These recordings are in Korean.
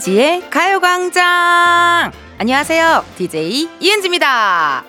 이은지의 가요광장! 안녕하세요. DJ 이은지입니다.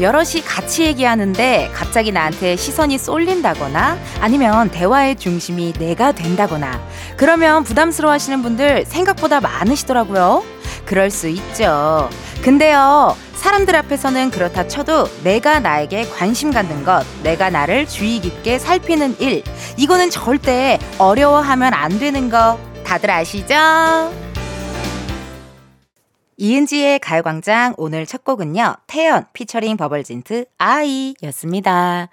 여럿이 같이 얘기하는데 갑자기 나한테 시선이 쏠린다거나 아니면 대화의 중심이 내가 된다거나 그러면 부담스러워 하시는 분들 생각보다 많으시더라고요. 그럴 수 있죠. 근데요, 사람들 앞에서는 그렇다 쳐도 내가 나에게 관심 갖는 것, 내가 나를 주의 깊게 살피는 일, 이거는 절대 어려워하면 안 되는 거 다들 아시죠? 이은지의 가요광장 오늘 첫 곡은요. 태연 피처링 버벌진트 아이였습니다.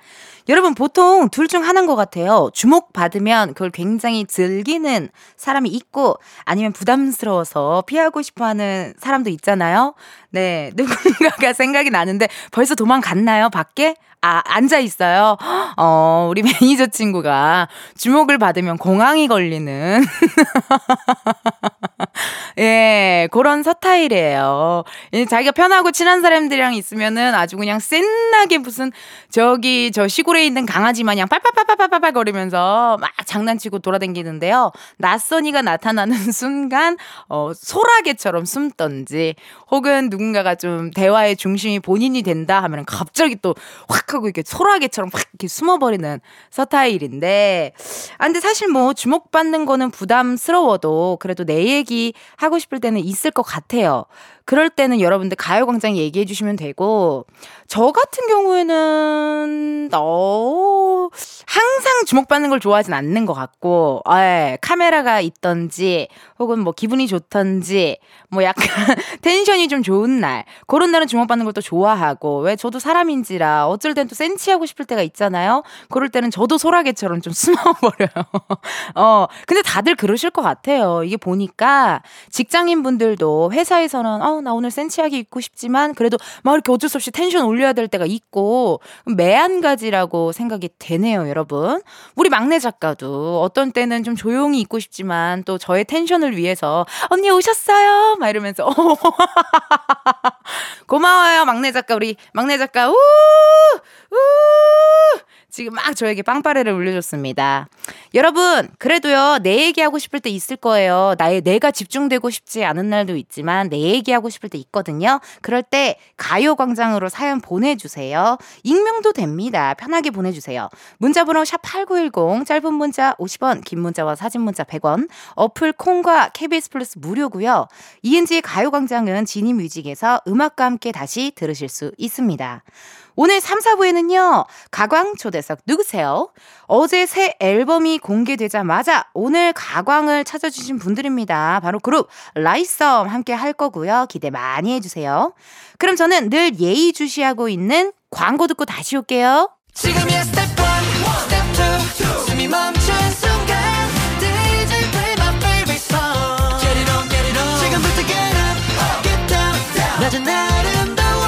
여러분 보통 둘 중 하나인 것 같아요. 주목받으면 그걸 굉장히 즐기는 사람이 있고 아니면 부담스러워서 피하고 싶어하는 사람도 있잖아요. 네, 누군가가 생각이 나는데 벌써 도망갔나요? 밖에? 아, 앉아 있어요. 어, 우리 매니저 친구가 주목을 받으면 공황이 걸리는. 예, 그런 서타일이에요. 자기가 편하고 친한 사람들이랑 있으면은 아주 그냥 센나게 무슨 저기 저 시골에 있는 강아지 마냥 빨빨빨빨빨빨 거리면서 막 장난치고 돌아다니는데요. 낯선이가 나타나는 순간, 어, 소라게처럼 숨던지 혹은 누군가가 좀 대화의 중심이 본인이 된다 하면 갑자기 또 확 하고 이렇게 소라게처럼 확 이렇게 숨어버리는 서타일인데, 아, 근데 사실 뭐 주목받는 거는 부담스러워도 그래도 내 얘기 하고 싶을 때는 있을 것 같아요. 그럴 때는 여러분들 가요광장 얘기해 주시면 되고, 저 같은 경우에는, 어, 항상 주목받는 걸 좋아하진 않는 것 같고, 예, 카메라가 있던지, 혹은 뭐 기분이 좋던지, 뭐 약간 텐션이 좀 좋은 날, 그런 날은 주목받는 걸 또 좋아하고, 왜 저도 사람인지라 어쩔 땐또 센치하고 싶을 때가 있잖아요? 그럴 때는 저도 소라게처럼 좀 숨어버려요. 어, 근데 다들 그러실 것 같아요. 이게 보니까 직장인 분들도 회사에서는, 어, 나 오늘 센치하게 입고 싶지만, 그래도 막 이렇게 어쩔 수 없이 텐션 올려야 될 때가 있고, 매한가지라고 생각이 되네요, 여러분. 우리 막내 작가도 어떤 때는 좀 조용히 입고 싶지만, 또 저의 텐션을 위해서, 언니 오셨어요? 막 이러면서, 고마워요, 막내 작가. 우리 막내 작가, 우! 우! 지금 막 저에게 빵빠레를 울려줬습니다. 여러분, 그래도요, 내 얘기하고 싶을 때 있을 거예요. 나의 내가 집중되고 싶지 않은 날도 있지만, 내 얘기하고 싶을 때 있거든요. 그럴 때, 가요광장으로 사연 보내주세요. 익명도 됩니다. 편하게 보내주세요. 문자번호 샵8910, 짧은 문자 50원, 긴 문자와 사진 문자 100원, 어플 콩과 KBS 플러스 무료고요 이은지의 가요광장은 지니뮤직에서 음악과 함께 다시 들으실 수 있습니다. 오늘 3, 4부에는요, 가광 초대석 누구세요? 어제 새 앨범이 공개되자마자 오늘 가광을 찾아주신 분들입니다. 바로 그룹 라이썸 함께 할 거고요. 기대 많이 해주세요. 그럼 저는 늘 예의주시하고 있는 광고 듣고 다시 올게요. 지금이야 스텝 1, 스텝 2, 숨이 멈춘 순간 아름다워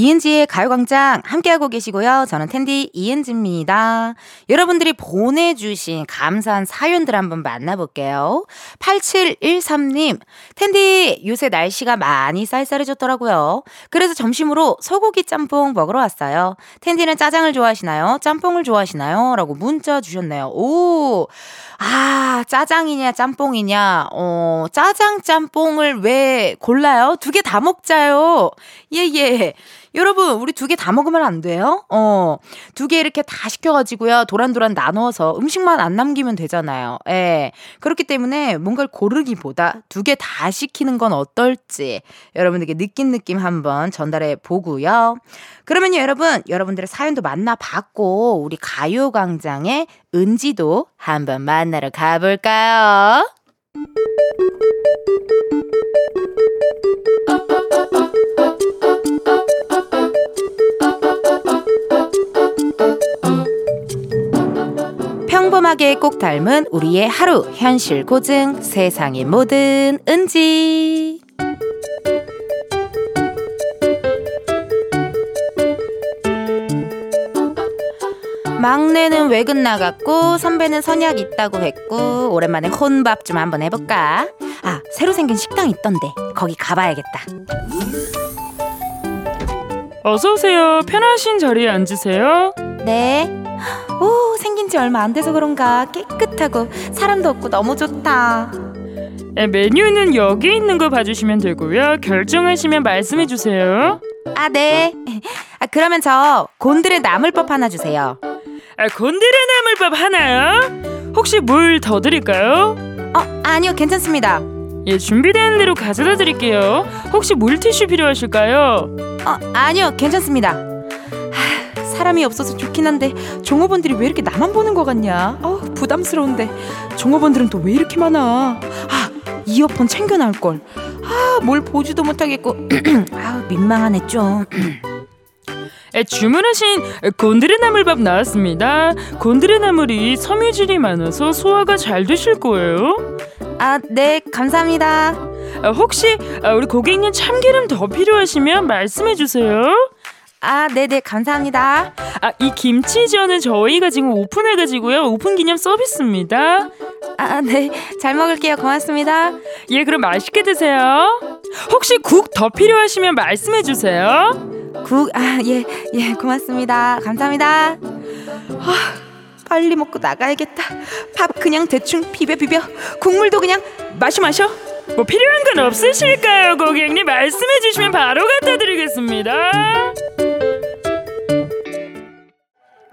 이은지의 가요광장 함께하고 계시고요. 저는 은디 이은지입니다. 여러분들이 보내주신 감사한 사연들 한번 만나볼게요. 8713님, 텐디 요새 날씨가 많이 쌀쌀해졌더라고요. 그래서 점심으로 소고기 짬뽕 먹으러 왔어요. 텐디는 짜장을 좋아하시나요? 짬뽕을 좋아하시나요? 라고 문자 주셨네요. 오, 아, 짜장이냐, 짬뽕이냐, 어, 짜장, 짬뽕을 왜 골라요? 두 개 다 먹자요. 예, 예. 여러분, 우리 두 개 다 먹으면 안 돼요? 어, 두 개 이렇게 다 시켜가지고요. 도란도란 나눠서 음식만 안 남기면 되잖아요. 예. 그렇기 때문에 뭔가를 고르기보다 두 개 다 시키는 건 어떨지 여러분들께 느낀 느낌 한번 전달해 보고요. 그러면요, 여러분, 여러분들의 사연도 만나봤고, 우리 가요광장의 은지도 한번 만나러 가볼까요? 평범하게 꼭 닮은 우리의 하루 현실 고증 세상의 모든 은지 막내는 외근 나갔고 선배는 선약 있다고 했고 오랜만에 혼밥 좀 한번 해볼까? 아 새로 생긴 식당 있던데 거기 가봐야겠다. 어서 오세요. 편하신 자리에 앉으세요. 네. 오 생긴 지 얼마 안 돼서 그런가 깨끗하고 사람도 없고 너무 좋다. 네, 메뉴는 여기 있는 거 봐주시면 되고요. 결정하시면 말씀해 주세요. 아 네. 아 그러면 저 곤드레 나물밥 하나 주세요. 아, 곤드레 나물밥 하나요? 혹시 물 더 드릴까요? 어 아니요 괜찮습니다. 예, 준비되는 대로 가져다 드릴게요. 혹시 물티슈 필요하실까요? 어 아니요 괜찮습니다. 하, 사람이 없어서 좋긴 한데 종업원들이 왜 이렇게 나만 보는 거 같냐? 어 부담스러운데 종업원들은 또 왜 이렇게 많아? 아 이어폰 챙겨 나올 걸. 아 뭘 보지도 못하겠고 아 민망하네 좀. 에, 주문하신 곤드레 나물밥 나왔습니다. 곤드레 나물이 섬유질이 많아서 소화가 잘 되실 거예요. 아 네 감사합니다. 아, 혹시 아, 우리 고객님 참기름 더 필요하시면 말씀해 주세요. 아 네네 감사합니다. 아, 이 김치전은 저희가 지금 오픈해가지고요. 오픈 기념 서비스입니다. 아 네 잘 먹을게요 고맙습니다. 예, 그럼 맛있게 드세요. 혹시 국 더 필요하시면 말씀해 주세요. 국, 아, 예, 예, 고맙습니다. 감사합니다. 아, 빨리 먹고 나가야겠다. 밥 그냥 대충 비벼 비벼. 국물도 그냥 마셔 마셔. 뭐 필요한 건 없으실까요, 고객님? 말씀해 주시면 바로 갖다 드리겠습니다.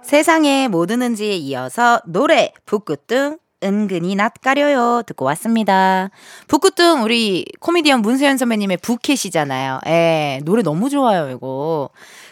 세상의 모든 은지에 이어서 노래 북구뚱 은근히 낯가려요 듣고 왔습니다. 북구뚱 우리 코미디언 문세현 선배님의 부캐시잖아요. 예, 노래 너무 좋아요 이거.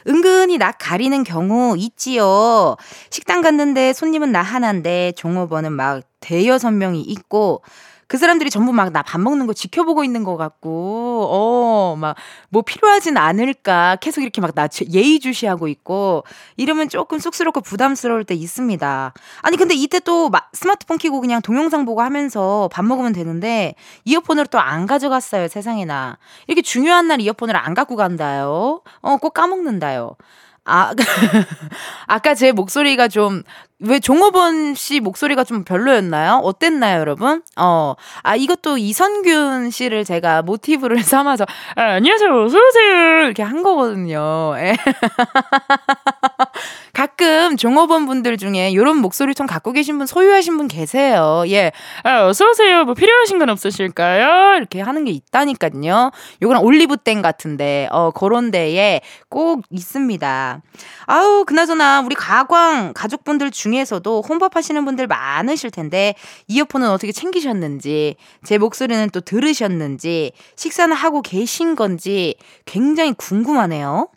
은근히 낯 가리는 경우 있지요. 식당 갔는데 손님은 나 하나인데 종업원은 막 대여섯 명이 있고 그 사람들이 전부 막 나 밥 먹는 거 지켜보고 있는 것 같고, 어, 막 뭐 필요하진 않을까. 계속 이렇게 막 나 예의주시하고 있고, 이러면 조금 쑥스럽고 부담스러울 때 있습니다. 아니, 근데 이때 또 스마트폰 키고 그냥 동영상 보고 하면서 밥 먹으면 되는데, 이어폰을 또 안 가져갔어요, 세상에나. 이렇게 중요한 날 이어폰을 안 갖고 간다요. 어, 꼭 까먹는다요. 아, 아까 제 목소리가 좀, 왜 종업원 씨 목소리가 좀 별로였나요? 어땠나요, 여러분? 어, 아, 이것도 이선균 씨를 제가 모티브를 삼아서, 아, 안녕하세요, 어서오세요. 이렇게 한 거거든요. 예. 가끔 종업원 분들 중에 이런 목소리 좀 갖고 계신 분, 소유하신 분 계세요. 예. 아, 어서오세요. 뭐 필요하신 건 없으실까요? 이렇게 하는 게 있다니까요. 요거랑 올리브땡 같은데, 어, 그런 데에 꼭 있습니다. 아우, 그나저나, 우리 가광 가족분들 중에서도 혼밥 하시는 분들 많으실 텐데, 이어폰은 어떻게 챙기셨는지, 제 목소리는 또 들으셨는지, 식사는 하고 계신 건지 굉장히 궁금하네요.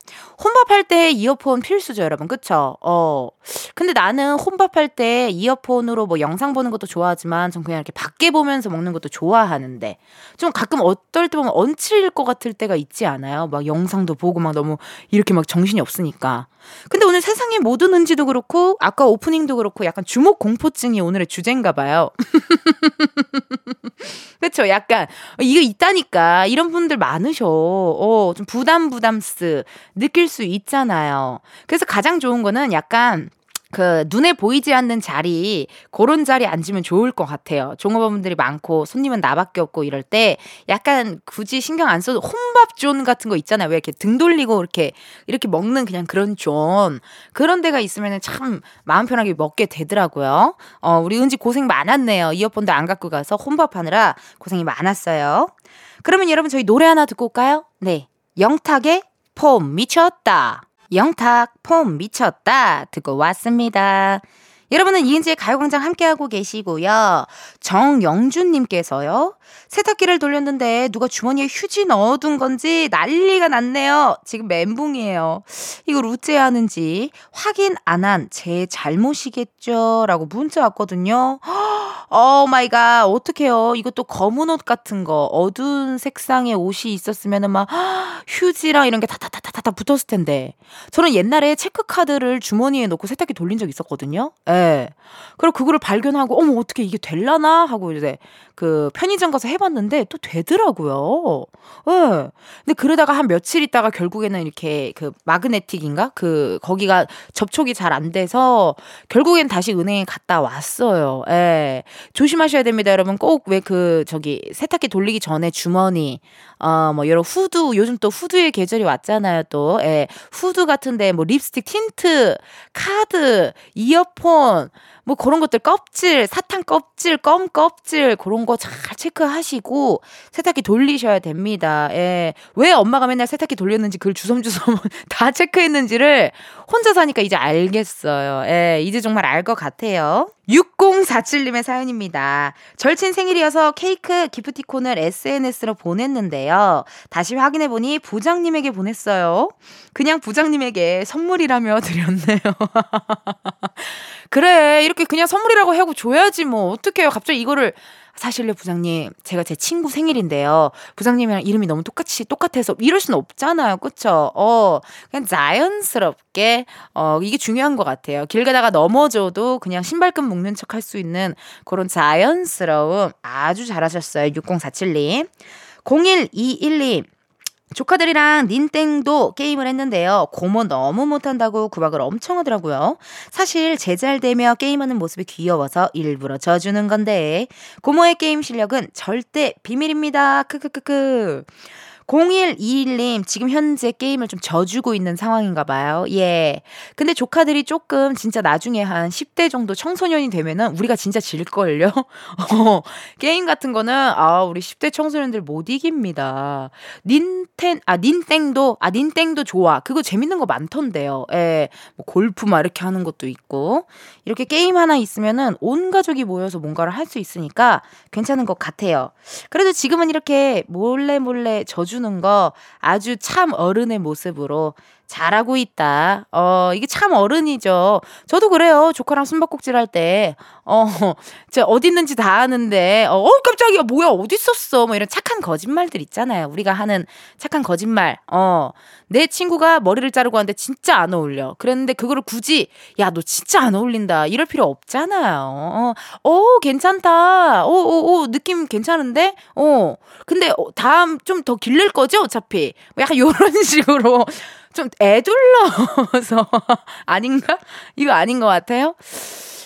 혼밥할 때 이어폰 필수죠, 여러분. 그쵸? 어. 근데 나는 혼밥할 때 이어폰으로 뭐 영상 보는 것도 좋아하지만 좀 그냥 이렇게 밖에 보면서 먹는 것도 좋아하는데 좀 가끔 어떨 때 보면 얹힐 것 같을 때가 있지 않아요? 막 영상도 보고 막 너무 이렇게 막 정신이 없으니까. 근데 오늘 세상에 뭐 드는지도 그렇고 아까 오프닝도 그렇고 약간 주목 공포증이 오늘의 주제인가 봐요. 그쵸? 약간 이거 있다니까 이런 분들 많으셔. 어, 좀 부담 부담스 느낄 수 있잖아요. 그래서 가장 좋은 거는 약간 그 눈에 보이지 않는 자리 그런 자리 앉으면 좋을 것 같아요. 종업원분들이 많고 손님은 나밖에 없고 이럴 때 약간 굳이 신경 안 써도 혼밥 존 같은 거 있잖아요. 왜 이렇게 등 돌리고 이렇게 이렇게 먹는 그냥 그런 존 그런 데가 있으면 참 마음 편하게 먹게 되더라고요. 어 우리 은지 고생 많았네요. 이어폰도 안 갖고 가서 혼밥하느라 고생이 많았어요. 그러면 여러분 저희 노래 하나 듣고 올까요? 네, 영탁의 폼 미쳤다. 영탁 폼 미쳤다 듣고 왔습니다. 여러분은 이은지의 가요광장 함께하고 계시고요. 정영준님께서요. 세탁기를 돌렸는데 누가 주머니에 휴지 넣어둔 건지 난리가 났네요. 지금 멘붕이에요. 이거 어째 하는지 확인 안 한 제 잘못이겠죠? 라고 문자 왔거든요. Oh my god. 어떡해요. 이것도 검은 옷 같은 거, 어두운 색상의 옷이 있었으면은 막 휴지랑 이런 게 다다다다다 붙었을 텐데. 저는 옛날에 체크카드를 주머니에 넣고 세탁기 돌린 적 있었거든요. 예. 예. 그리고 그거를 발견하고 어머 어떻게 이게 될라나 하고 이제 그 편의점 가서 해봤는데 또 되더라고요. 예. 네. 근데 그러다가 한 며칠 있다가 결국에는 이렇게 그 마그네틱인가 그 거기가 접촉이 잘 안 돼서 결국엔 다시 은행에 갔다 왔어요. 예. 조심하셔야 됩니다, 여러분. 꼭 왜 그 저기 세탁기 돌리기 전에 주머니 어뭐 여러 후드 요즘 또 후드의 계절이 왔잖아요. 또 예. 후드 같은데 뭐 립스틱, 틴트, 카드, 이어폰 물론 뭐 그런 것들 껍질, 사탕 껍질, 껌 껍질 그런 거 잘 체크하시고 세탁기 돌리셔야 됩니다. 예. 왜 엄마가 맨날 세탁기 돌렸는지 그걸 주섬주섬 다 체크했는지를 혼자 사니까 이제 알겠어요. 예. 이제 정말 알 것 같아요. 6047님의 사연입니다. 절친 생일이어서 케이크 기프티콘을 SNS로 보냈는데요. 다시 확인해보니 부장님에게 보냈어요. 그냥 부장님에게 선물이라며 드렸네요. 그래, 이렇게 그냥 선물이라고 하고 줘야지 뭐. 어떡해요. 갑자기 이거를 사실요 부장님. 제가 제 친구 생일인데요. 부장님이랑 이름이 너무 똑같이 똑같아서 이럴 수는 없잖아요. 그쵸? 어 그냥 자연스럽게 어 이게 중요한 것 같아요. 길 가다가 넘어져도 그냥 신발끈 묶는 척 할 수 있는 그런 자연스러움. 아주 잘하셨어요 6047님. 0121님 조카들이랑 닌땡도 게임을 했는데요. 고모 너무 못한다고 구박을 엄청 하더라고요. 사실 제잘되며 게임하는 모습이 귀여워서 일부러 져주는 건데 고모의 게임 실력은 절대 비밀입니다. 크크크크. 0121님, 지금 현재 게임을 좀 져주고 있는 상황인가 봐요. 예. 근데 조카들이 조금 진짜 나중에 한 10대 정도 청소년이 되면은 우리가 진짜 질걸요? 어, 게임 같은 거는, 아, 우리 10대 청소년들 못 이깁니다. 닌텐, 아, 닌땡도, 아, 닌땡도 좋아. 그거 재밌는 거 많던데요. 예. 뭐 골프 막 이렇게 하는 것도 있고. 이렇게 게임 하나 있으면은 온 가족이 모여서 뭔가를 할 수 있으니까 괜찮은 것 같아요. 그래도 지금은 이렇게 몰래 몰래 져주 는 거 아주 참 어른의 모습으로 잘하고 있다. 어, 이게 참 어른이죠. 저도 그래요. 조카랑 숨바꼭질 할 때, 어, 저 어디 있는지 다 아는데, 어, 어 깜짝이야. 뭐야, 어디 있었어? 뭐 이런 착한 거짓말들 있잖아요. 우리가 하는 착한 거짓말. 어, 내 친구가 머리를 자르고 왔는데 진짜 안 어울려. 그랬는데 그거를 굳이, 야, 너 진짜 안 어울린다. 이럴 필요 없잖아요. 어, 어 괜찮다. 어, 어, 어, 느낌 괜찮은데? 어, 근데 어, 다음 좀 더 길릴 거죠? 어차피. 뭐 약간 요런 식으로. 좀 애둘러서 아닌가? 이거 아닌 것 같아요?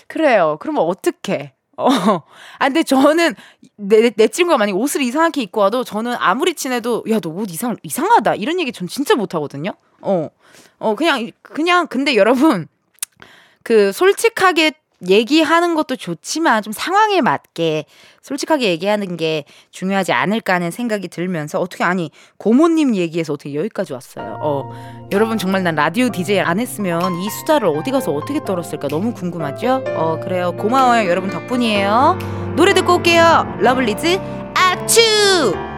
그래요. 그러면 어떡해? 어. 아, 근데 저는 내, 내 친구가 만약 옷을 이상하게 입고 와도 저는 아무리 친해도 야, 너 옷 이상, 이상하다. 이런 얘기 전 진짜 못 하거든요. 어. 어, 그냥, 그냥, 근데 여러분, 그 솔직하게 얘기하는 것도 좋지만 좀 상황에 맞게 솔직하게 얘기하는 게 중요하지 않을까 하는 생각이 들면서 어떻게 아니 고모님 얘기해서 어떻게 여기까지 왔어요. 어 여러분 정말 난 라디오 디제이 안 했으면 이 수다를 어디 가서 어떻게 떨었을까 너무 궁금하죠? 어 그래요 고마워요 여러분 덕분이에요. 노래 듣고 올게요. 러블리즈 아츄.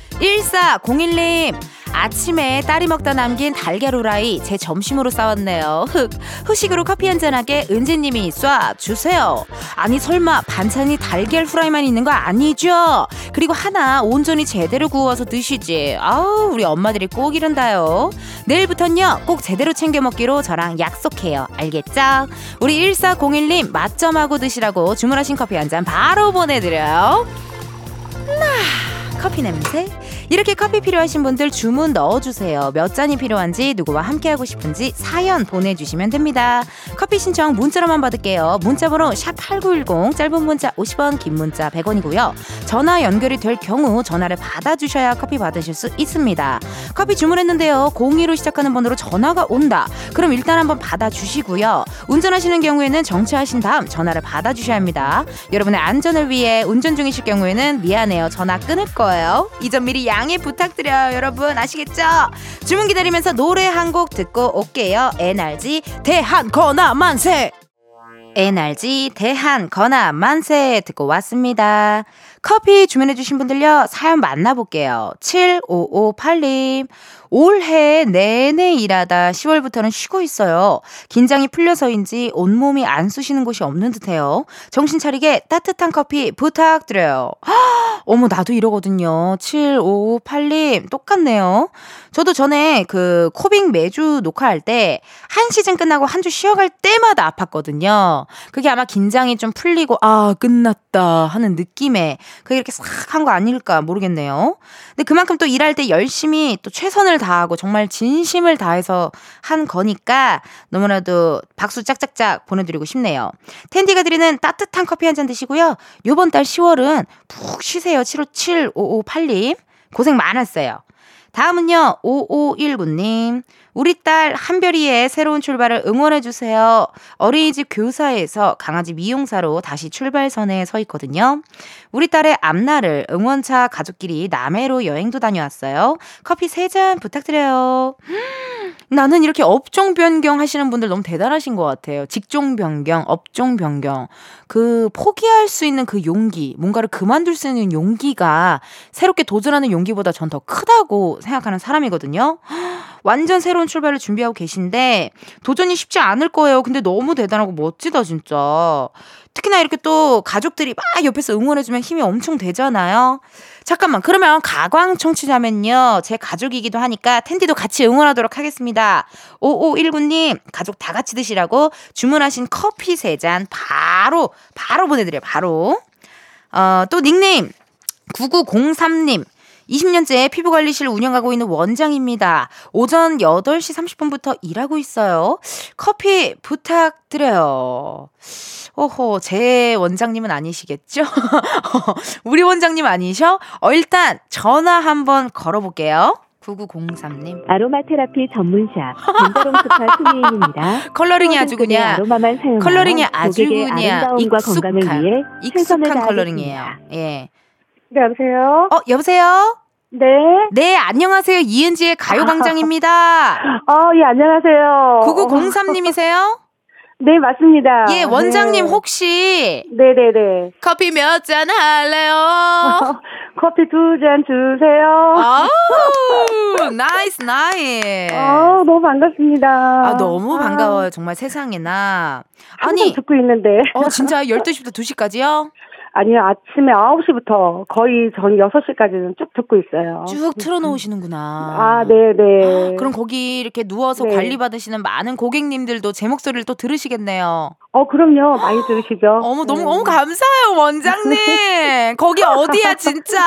1401님, 아침에 딸이 먹다 남긴 달걀 후라이 제 점심으로 싸웠네요. 흑, 후식으로 커피 한잔하게 은지님이 쏴 주세요. 아니 설마 반찬이 달걀 후라이만 있는 거 아니죠? 그리고 하나 온전히 제대로 구워서 드시지. 아우 우리 엄마들이 꼭 이런다요. 내일부터는요 꼭 제대로 챙겨 먹기로 저랑 약속해요. 알겠죠? 우리 1401님 맛점하고 드시라고 주문하신 커피 한 잔 바로 보내드려요. 나 커피 냄새 이렇게 커피 필요하신 분들 주문 넣어주세요. 몇 잔이 필요한지 누구와 함께하고 싶은지 사연 보내주시면 됩니다. 커피 신청 문자로만 받을게요. 문자번호 샵8910 짧은 문자 50원 긴 문자 100원이고요. 전화 연결이 될 경우 전화를 받아주셔야 커피 받으실 수 있습니다. 커피 주문했는데요. 02로 시작하는 번호로 전화가 온다. 그럼 일단 한번 받아주시고요. 운전하시는 경우에는 정차하신 다음 전화를 받아주셔야 합니다. 여러분의 안전을 위해 운전 중이실 경우에는 미안해요. 전화 끊을 거예요. 이 점 미리 양해 부탁드려요. 여러분 아시겠죠? 주문 기다리면서 노래 한 곡 듣고 올게요. NRG 대한 거나 만세! NRG 대한 거나 만세 듣고 왔습니다. 커피 주문해주신 분들요, 사연 만나볼게요. 7558님. 올해 내내 일하다 10월부터는 쉬고 있어요. 긴장이 풀려서인지 온몸이 안 쑤시는 곳이 없는 듯해요. 정신 차리게 따뜻한 커피 부탁드려요. 허, 어머, 나도 이러거든요. 7558님, 똑같네요. 저도 전에 그 코빅 매주 녹화할 때 한 시즌 끝나고 한 주 쉬어갈 때마다 아팠거든요. 그게 아마 긴장이 좀 풀리고, 아, 끝났다 하는 느낌에 그게 이렇게 싹 한 거 아닐까 모르겠네요. 근데 그만큼 또 일할 때 열심히 또 최선을 다하고 정말 진심을 다해서 한 거니까 너무나도 박수 짝짝짝 보내드리고 싶네요. 텐디가 드리는 따뜻한 커피 한 잔 드시고요. 요번 달 10월은 푹 쉬세요. 7575558님. 고생 많았어요. 다음은요, 5519님. 우리 딸 한별이의 새로운 출발을 응원해주세요. 어린이집 교사에서 강아지 미용사로 다시 출발선에 서 있거든요. 우리 딸의 앞날을 응원차 가족끼리 남해로 여행도 다녀왔어요. 커피 3잔 부탁드려요. 나는 이렇게 업종 변경 하시는 분들 너무 대단하신 것 같아요. 직종 변경, 업종 변경. 그 포기할 수 있는 그 용기, 뭔가를 그만둘 수 있는 용기가 새롭게 도전하는 용기보다 전 더 크다고 생각하는 사람이거든요. 완전 새로운 출발을 준비하고 계신데 도전이 쉽지 않을 거예요. 근데 너무 대단하고 멋지다 진짜. 특히나 이렇게 또 가족들이 막 옆에서 응원해주면 힘이 엄청 되잖아요. 잠깐만 그러면 가광 청취자면요 제 가족이기도 하니까 텐디도 같이 응원하도록 하겠습니다. 5519님 가족 다 같이 드시라고 주문하신 커피 세 잔 바로 바로 보내드려요 바로. 어, 또 닉네임 9903님 20년째 피부관리실 운영하고 있는 원장입니다. 오전 8시 30분부터 일하고 있어요. 커피 부탁드려요. 오호, 제 원장님은 아니시겠죠? 우리 원장님 아니셔? 어, 일단 전화 한번 걸어볼게요. 9903님. 아로마 테라피 전문샵 벤더롱 스파 수미인입니다. 컬러링이 아주 그냥 컬러링이 아주 그냥 익숙한 위해 익숙한 컬러링이에요. 예. 네, 여보세요? 어, 여보세요? 네. 네, 안녕하세요. 이은지의 가요광장입니다. 어, 예, 안녕하세요. 9903님이세요? 네, 맞습니다. 예, 원장님 네. 혹시 네네네. 커피 몇 잔 할래요? 커피 두 잔 주세요. 아우, Nice, nice. 아, 너무 반갑습니다. 아, 너무 반가워요. 정말 세상에나. 아니. 아니, 듣고 있는데. 어, 진짜 12시부터 2시까지요? 아니요, 아침에 9시부터 거의 전 6시까지는 쭉 듣고 있어요. 쭉 틀어놓으시는구나. 아, 네네. 그럼 거기 이렇게 누워서 네. 관리받으시는 많은 고객님들도 제 목소리를 또 들으시겠네요. 어, 그럼요. 많이 들으시죠? 어머, 너무, 네. 너무 감사해요, 원장님. 거기 어디야, 진짜.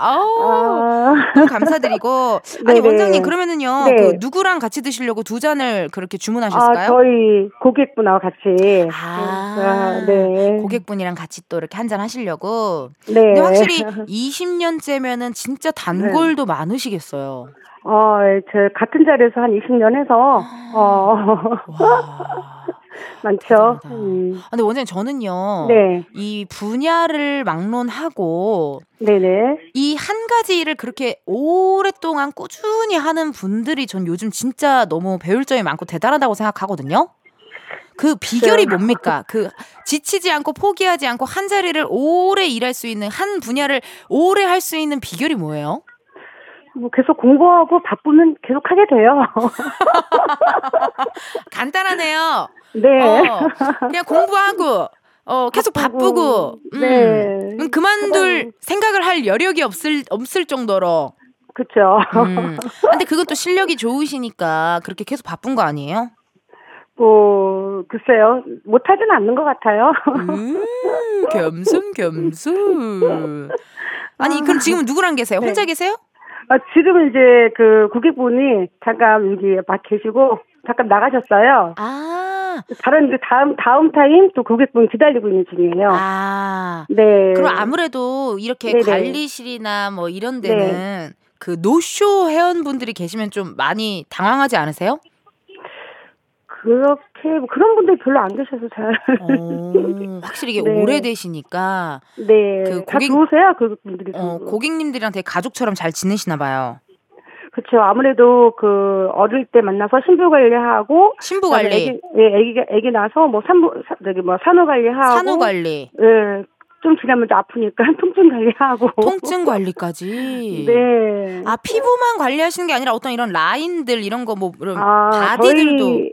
어우. 아, 너무 감사드리고. 아니, 네네. 원장님, 그러면은요, 네. 그 누구랑 같이 드시려고 두 잔을 그렇게 아, 주문하셨을까요? 저희 고객분하고 같이. 아, 아, 네. 고객분이랑 같이 또 이렇게 한 잔 하시려고. 네. 근데 확실히 20년째면은 진짜 단골도 많으시겠어요. 어, 저 같은 자리에서 한 20년 해서 어 와. 많죠. 음. 근데 원장님 저는요. 네, 이 분야를 막론하고 네, 네. 이 한 가지 일을 그렇게 오랫동안 꾸준히 하는 분들이 전 요즘 진짜 너무 배울 점이 많고 대단하다고 생각하거든요. 그 비결이 뭡니까? 그 지치지 않고 포기하지 않고 한 자리를 오래 일할 수 있는 한 분야를 오래 할 수 있는 비결이 뭐예요? 뭐 계속 공부하고 바쁘면 계속 하게 돼요. 간단하네요. 네. 어, 그냥 공부하고 어 계속 바쁘고 음, 네. 음, 그만둘 생각을 할 여력이 없을 없을 정도로 그렇죠. 음. 근데 그것도 실력이 좋으시니까 그렇게 계속 바쁜 거 아니에요? 뭐 글쎄요, 못하진 않는 것 같아요. 음, 겸손 겸손. 아니 그럼 지금 누구랑 계세요? 네. 혼자 계세요? 아, 지금 이제 그 고객분이 잠깐 여기 막 계시고 잠깐 나가셨어요. 아, 다른 그 다음 다음 타임 또 고객분 기다리고 있는 중이에요. 아. 네. 그럼 아무래도 이렇게 네네. 관리실이나 뭐 이런 데는 그 노쇼 회원분들이 계시면 좀 많이 당황하지 않으세요? 그렇게 뭐 그런 분들 별로 안 계셔서 잘. 어, 확실히 이게 네. 오래되시니까 네. 그다 고객- 좋으세요 그분들이. 어. 고객님들이랑 되게 가족처럼 잘 지내시나 봐요. 그렇죠. 아무래도 그 어릴 때 만나서 신부 관리하고 신부 관리, 애기, 예, 애기가 애기 나서 뭐 산부 사, 저기 뭐 산후 관리하고 산후 관리, 예. 좀 지나면 또 아프니까 통증 관리하고 통증 관리까지. 네. 아 피부만 관리하시는 게 아니라 어떤 이런 라인들 이런 거뭐 이런 아, 바디들도 저희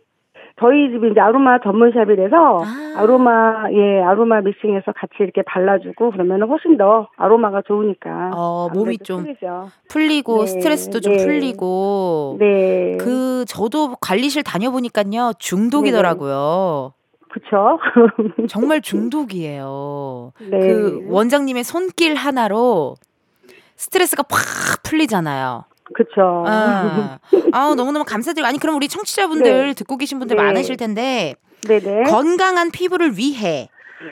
저희 집이 이제 아로마 전문샵이라서 아. 아. 로마 예 아로마 믹싱해서 같이 이렇게 발라주고 그러면 훨씬 더 아로마가 좋으니까 어, 몸이 좀 풀리죠. 풀리고 네, 스트레스도 좀 네. 풀리고 네. 그 저도 관리실 다녀보니까요 중독이더라고요. 그쵸. 정말 중독이에요. 네. 그 원장님의 손길 하나로 스트레스가 팍 풀리잖아요. 그쵸. 아, 아우, 너무너무 감사드리고 아니 그럼 우리 청취자분들 네. 듣고 계신 분들 네. 많으실 텐데 네네. 건강한 피부를 위해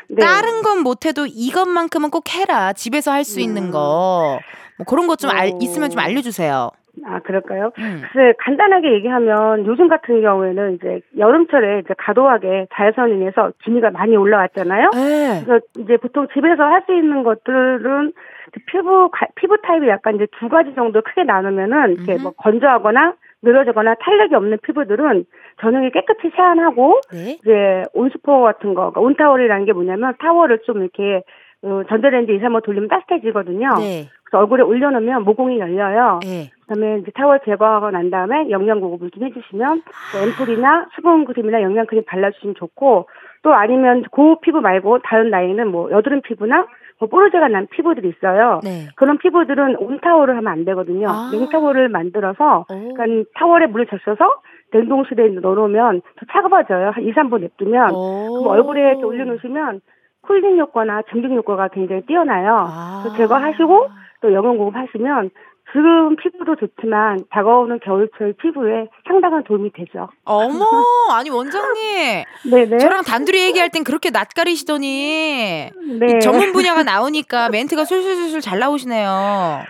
네. 다른 건 못해도 이것만큼은 꼭 해라 집에서 할 수 있는 거. 뭐 그런 것좀 어. 있으면 좀 알려주세요. 아, 그럴까요? 음. 글쎄, 간단하게 얘기하면 요즘 같은 경우에는 이제 여름철에 이제 과도하게 자외선에 인해서 기미가 많이 올라왔잖아요. 네. 그래서 이제 보통 집에서 할 수 있는 것들은 그 피부 가- 피부 타입이 약간 이제 두 가지 정도 크게 나누면은 이렇게. 뭐 건조하거나 늘어지거나 탄력이 없는 피부들은 저녁에 깨끗이 세안하고 네. 이제 온수포 같은 거, 그러니까 온타월이라는 게 뭐냐면 타월을 좀 이렇게 어, 전자레인지 2, 3번 돌리면 따뜻해지거든요. 네. 그래서 얼굴에 올려놓으면 모공이 열려요. 네. 그다음에 이제 타월 제거하고 난 다음에 영양 보급을 좀 해주시면 뭐 앰플이나 수분 크림이나 영양 크림 발라주시면 좋고 또 아니면 고 피부 말고 다른 나이는 뭐 여드름 피부나 뭐 뽀르제가 난 피부들이 있어요. 네. 그런 피부들은 온타월을 하면 안 되거든요. 아. 냉타월을 만들어서 오. 그러니까 타월에 물을 적셔서 냉동실에 넣어놓으면 더 차가워져요. 한 2, 3분 냅두면 오. 그럼 얼굴에 이렇게 올려놓으시면 쿨링 효과나 증빙 효과가 굉장히 뛰어나요. 아. 제거하시고 또 영양 공급하시면 지금 피부도 좋지만 다가오는 겨울철 피부에 상당한 도움이 되죠. 어머, 아니 원장님, 네네. 저랑 단둘이 얘기할 땐 그렇게 낯가리시더니 네. 전문 분야가 나오니까 멘트가 술술술술 잘 나오시네요.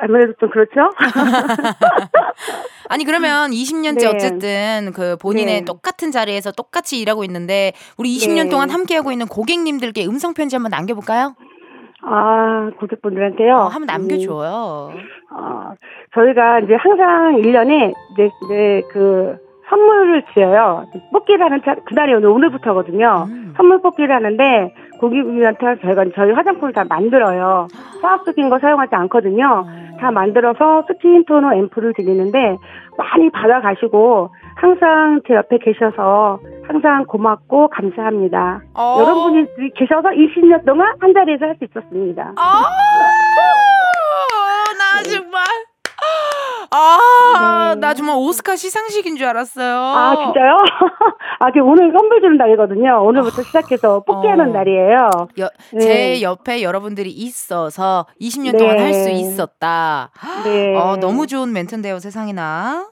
아무래도 좀 그렇죠. 아니 그러면 20년째 네. 어쨌든 그 본인의 네. 똑같은 자리에서 똑같이 일하고 있는데 우리 20년 네. 동안 함께하고 있는 고객님들께 음성 편지 한번 남겨볼까요? 아 고객분들한테요. 어, 한번 음, 남겨줘요. 어, 저희가 이제 항상 1년에 이제, 이제 그 선물을 드려요. 뽑기를 하는 차- 그날이 오늘, 오늘부터거든요. 음. 선물 뽑기를 하는데 고객님한테 저희가 저희 화장품을 다 만들어요. 화학적인 거 사용하지 않거든요. 다 만들어서 스킨 토너 앰플을 드리는데 많이 받아가시고 항상 제 옆에 계셔서 항상 고맙고 감사합니다. 어. 여러분이 계셔서 20년 동안 한 자리에서 할 수 있었습니다. 아, 나 정말. 아, 네. 나 정말 오스카 시상식인 줄 알았어요. 아 진짜요? 아, 그 오늘 선물 주는 날이거든요. 오늘부터 시작해서 뽑기하는 어. 날이에요. 여- 네. 제 옆에 여러분들이 있어서 20년 네. 동안 할 수 있었다. 네. 어, 너무 좋은 멘트인데요, 세상에나.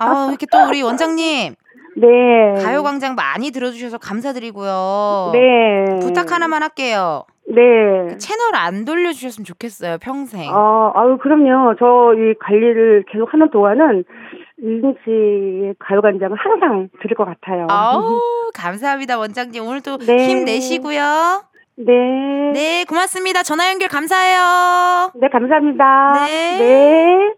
아, 이렇게 또 우리 원장님 네. 가요광장 많이 들어주셔서 감사드리고요. 네. 부탁 하나만 할게요. 네. 채널 안 돌려주셨으면 좋겠어요, 평생. 어, 아유, 그럼요. 저 이 관리를 계속 하는 동안은 이은지의 가요관장을 항상 들을 것 같아요. 아우, 감사합니다, 원장님. 오늘도 네. 힘내시고요. 네. 네, 고맙습니다. 전화 연결 감사해요. 네, 감사합니다. 네. 네.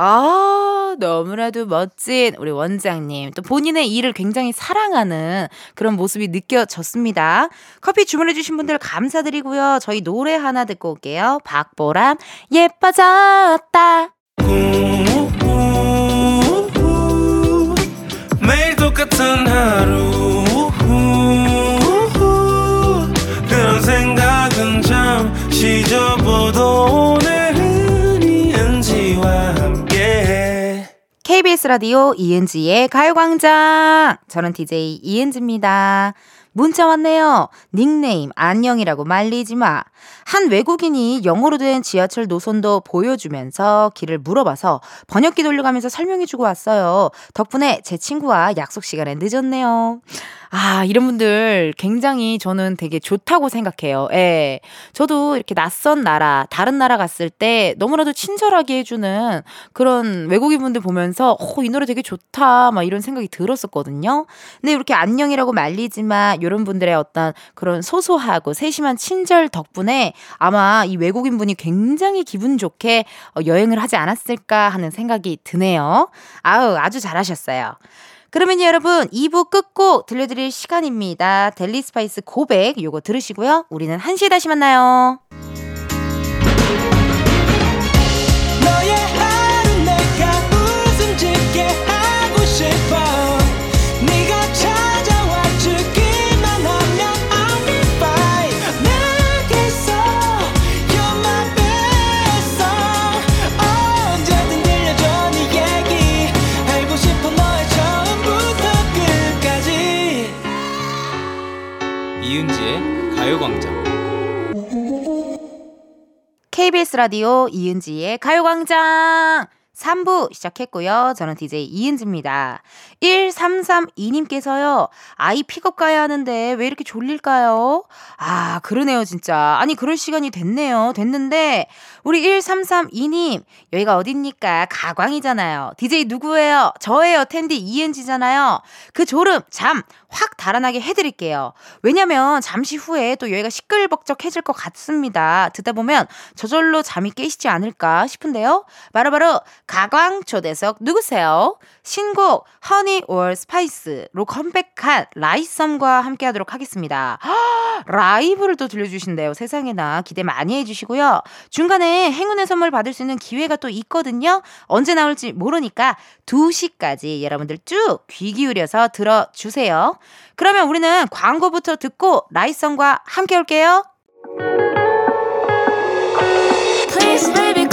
아, 너무나도 멋진 우리 원장님. 또 본인의 일을 굉장히 사랑하는 그런 모습이 느껴졌습니다. 커피 주문해주신 분들 감사드리고요. 저희 노래 하나 듣고 올게요. 박보람, 예뻐졌다. 매일 똑같은 하루 그런 생각은 잠시 접어도 KBS 라디오 이은지의 가요광장. 저는 DJ 이은지입니다. 문자 왔네요. 닉네임 안녕이라고 말리지 마. 한 외국인이 영어로 된 지하철 노선도 보여주면서 길을 물어봐서 번역기 돌려가면서 설명해주고 왔어요. 덕분에 제 친구와 약속 시간에 늦었네요. 아, 이런 분들 굉장히 저는 되게 좋다고 생각해요. 예. 저도 이렇게 낯선 나라, 다른 나라 갔을 때 너무나도 친절하게 해주는 그런 외국인 분들 보면서, 어, 이 노래 되게 좋다, 막 이런 생각이 들었었거든요. 근데 이렇게 안녕이라고 말리지만, 이런 분들의 어떤 그런 소소하고 세심한 친절 덕분에 아마 이 외국인 분이 굉장히 기분 좋게 어, 여행을 하지 않았을까 하는 생각이 드네요. 아우, 아주 잘하셨어요. 그러면 여러분 2부 끝곡 들려드릴 시간입니다. 델리 스파이스 고백 요거 들으시고요. 우리는 1시에 다시 만나요. 가요광장 KBS 라디오 이은지의 가요광장 3부 시작했고요. 저는 DJ 이은지입니다. 1332님께서요. 아이 픽업 가야 하는데 왜 이렇게 졸릴까요? 아, 그러네요, 진짜. 아니, 그럴 시간이 됐네요. 됐는데, 우리 1332님, 여기가 어딥니까? 가광이잖아요. DJ 누구예요? 저예요. 텐디 이은지잖아요. 그 졸음, 잠, 확 달아나게 해드릴게요. 왜냐면, 잠시 후에 또 여기가 시끌벅적해질 것 같습니다. 듣다 보면 저절로 잠이 깨시지 않을까 싶은데요. 바로바로, 가광 초대석 누구세요? 신곡, Honey or Spice로 컴백한 라이썸과 함께 하도록 하겠습니다. 라이브를 또 들려주신대요. 세상에나 기대 많이 해주시고요. 중간에 행운의 선물 받을 수 있는 기회가 또 있거든요. 언제 나올지 모르니까 2시까지 여러분들 쭉 귀 기울여서 들어주세요. 그러면 우리는 광고부터 듣고 라이썸과 함께 올게요. Please baby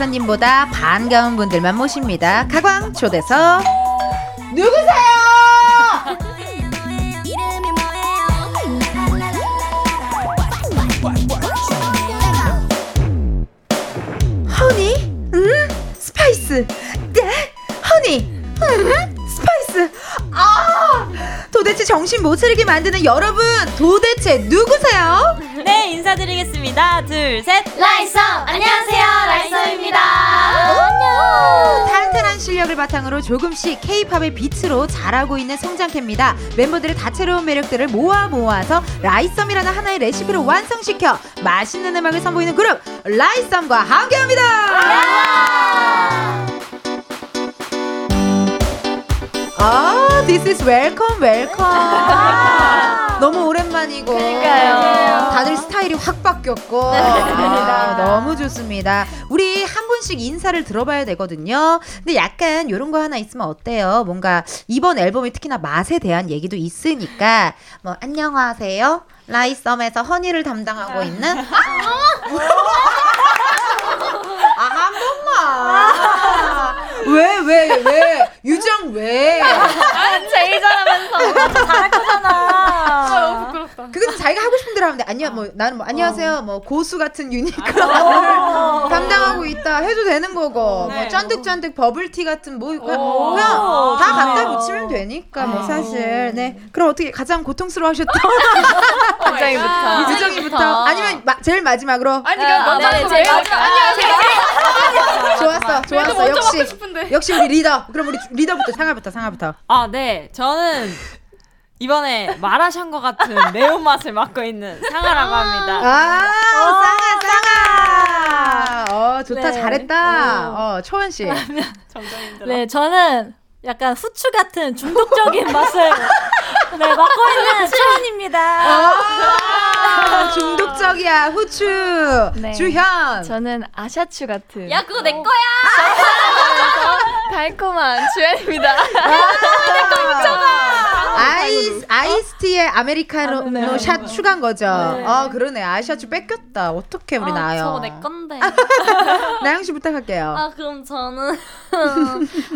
택배 기사님보다 반가운 분들만 모십니다. 가광 초대석 누구세요? Honey? 음? Spice. 네? Honey? 음? Spice. 아! 도대체 정신 못 차리게 만드는 여러분, 도대체 누구세요? 네, 인사드리겠습니다. 둘, 셋. 라이썸 안녕하세요 라이썸입니다. 탄탄한 실력을 바탕으로 조금씩 K-팝의 빛으로 자라고 있는 성장캐입니다. 멤버들의 다채로운 매력들을 모아 모아서 라이썸이라는 하나의 레시피로 완성시켜 맛있는 음악을 선보이는 그룹 라이썸과 함께합니다. 아, this is welcome, welcome. 너무 오랜만이고. 그러니까요. 다들 스타일이 확 바뀌었고. 아, 너무 좋습니다. 우리 한 분씩 인사를 들어봐야 되거든요. 근데 약간 이런 거 하나 있으면 어때요? 뭔가 이번 앨범에 특히나 맛에 대한 얘기도 있으니까 뭐 안녕하세요. 라이썸에서 허니를 담당하고 있는 아, 한 번만. 왜, 왜, 왜? 유정 왜? 제일 잘하면서. 잘할 거잖아. 그건 자기가 하고 싶은 대로 하면 돼. 아니야, 뭐, 나는 뭐, 안녕하세요. 뭐, 고수 같은 유니크를 어. 담당하고 있다 해도 되는 거고, 뭐, 쫀득쫀득 버블티 같은 뭐, 그냥, 오. 그냥 다. 갖다 붙이면 되니까, 뭐, 사실. 네. 그럼 어떻게 가장 고통스러워 하셨던 굉장히부터. 유정이부터? 아니면 마, 제일 마지막으로? 아니, 그럼 먼저 네, 제일 마지막. 안녕하세요. 좋았어, 좋았어. 역시, 역시 우리 리더. 그럼 우리 리더부터, 상아부터, 상아부터. 아, 네. 저는 이번에 마라샹궈 같은 매운맛을 맡고 있는 상아라고 합니다. 아, 쌍아, 쌍아. 어, 좋다, 네. 잘했다. 어, 초원 씨. 점점 힘들어. 네, 저는 약간 후추 같은 중독적인 맛을 네, 맡고 있는 초원입니다. 아, 중독 중독적이야 후추. 네. 주현. 저는 아샤추 같은. 야 그거 내 거야. 달콤한 주연입니다. 아 이스 아이스티에 아메리카노 샷 추가한 거죠. 아 그러네 아이샤추 뺏겼다. 어떻게 우리 나요? 저거 내 건데. 나영 씨 부탁할게요. 아 그럼 저는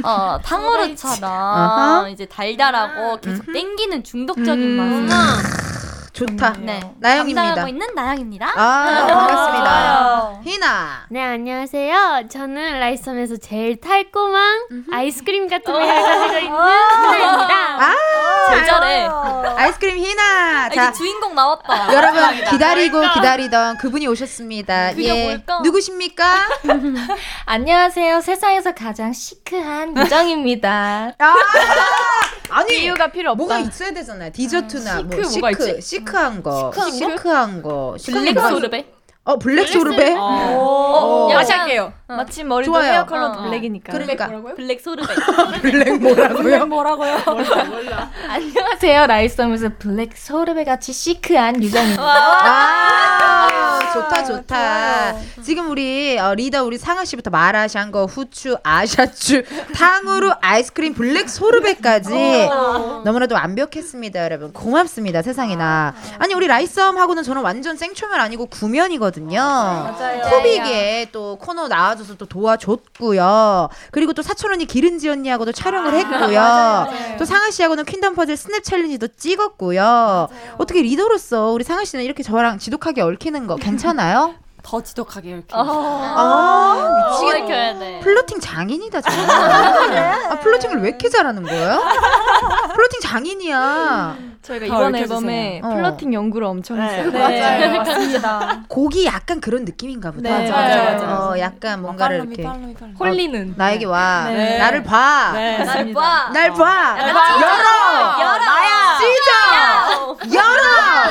어 탕후루처럼. 이제 달달하고 계속 땡기는 중독적인 음. 맛. 좋다. 네. 나영입니다. 담당하고 있는 나영입니다. 아 반갑습니다. 희나. 네, 안녕하세요. 저는 라이썸에서 제일 달콤한 아이스크림 같은 매력을 가지고 있는 희나입니다. 아 제일 잘해. 아이스크림 희나. 이제 자 주인공 나왔다. 여러분 기다리고 기다리던 그분이 오셨습니다. 그게 예. 뭘까? 누구십니까? 안녕하세요. 세상에서 가장 시크한 유정입니다. 아, 아니 이유가 필요 없다. 뭐가 있어야 되잖아요. 디저트나 뭐 시크 뭐가 시크, 있지? 시크한 거, 시크한 거? 시크한 거, 블랙 소르베. 어 블랙 소르베. 어. 어. 다시 할게요. 마침 머리도 좋아요. 헤어 컬러도 어, 어. 블랙이니까. 그러니까 블랙 소르베. 블랙 뭐라고요? 뭐라고요? 안녕하세요. 라이썸에서 블랙 소르베 같이 시크한 유정입니다. 아, 좋다 좋다. 지금 우리 어, 리더 우리 상아 씨부터 마라샹궈, 후추, 아샤추, 탕후루, 아이스크림, 블랙 소르베까지 너무나도 완벽했습니다, 여러분. 고맙습니다, 세상에나. 아니 우리 라이썸 하고는 저는 완전 생초면 아니고 구면이거든요. 맞아요. 코빅에 또 코너 나와줘서 또 도와줬고요. 그리고 또 사촌 언니 기른지 언니하고도 촬영을 했고요. 또 상아 씨하고는 퀸덤 퍼즐 스냅 챌린지도 찍었고요. 어떻게 리더로서 우리 상아 씨는 이렇게 저랑 지독하게 얽히는 거 괜찮아요? 더 지독하게 이렇게. 아, 미치겠다. 얽혀야 돼. flirting 장인이다, 정말. 아, flirting을 왜 이렇게 잘하는 거예요? flirting 장인이야. 저희가 더 이번. 앨범에 어. flirting 연구를 엄청 했어요. 네, 맞습니다. 곡이 약간 그런 느낌인가 보다. 네, 맞아요, 맞아요. 어, 약간 뭔가를 follow me, 이렇게. follow me, follow me. 홀리는. 나에게 와. 네. 나를 봐. 네. 날 봐. 날 봐. 봐. 열어. 열어. 나야. 찢어. 열어.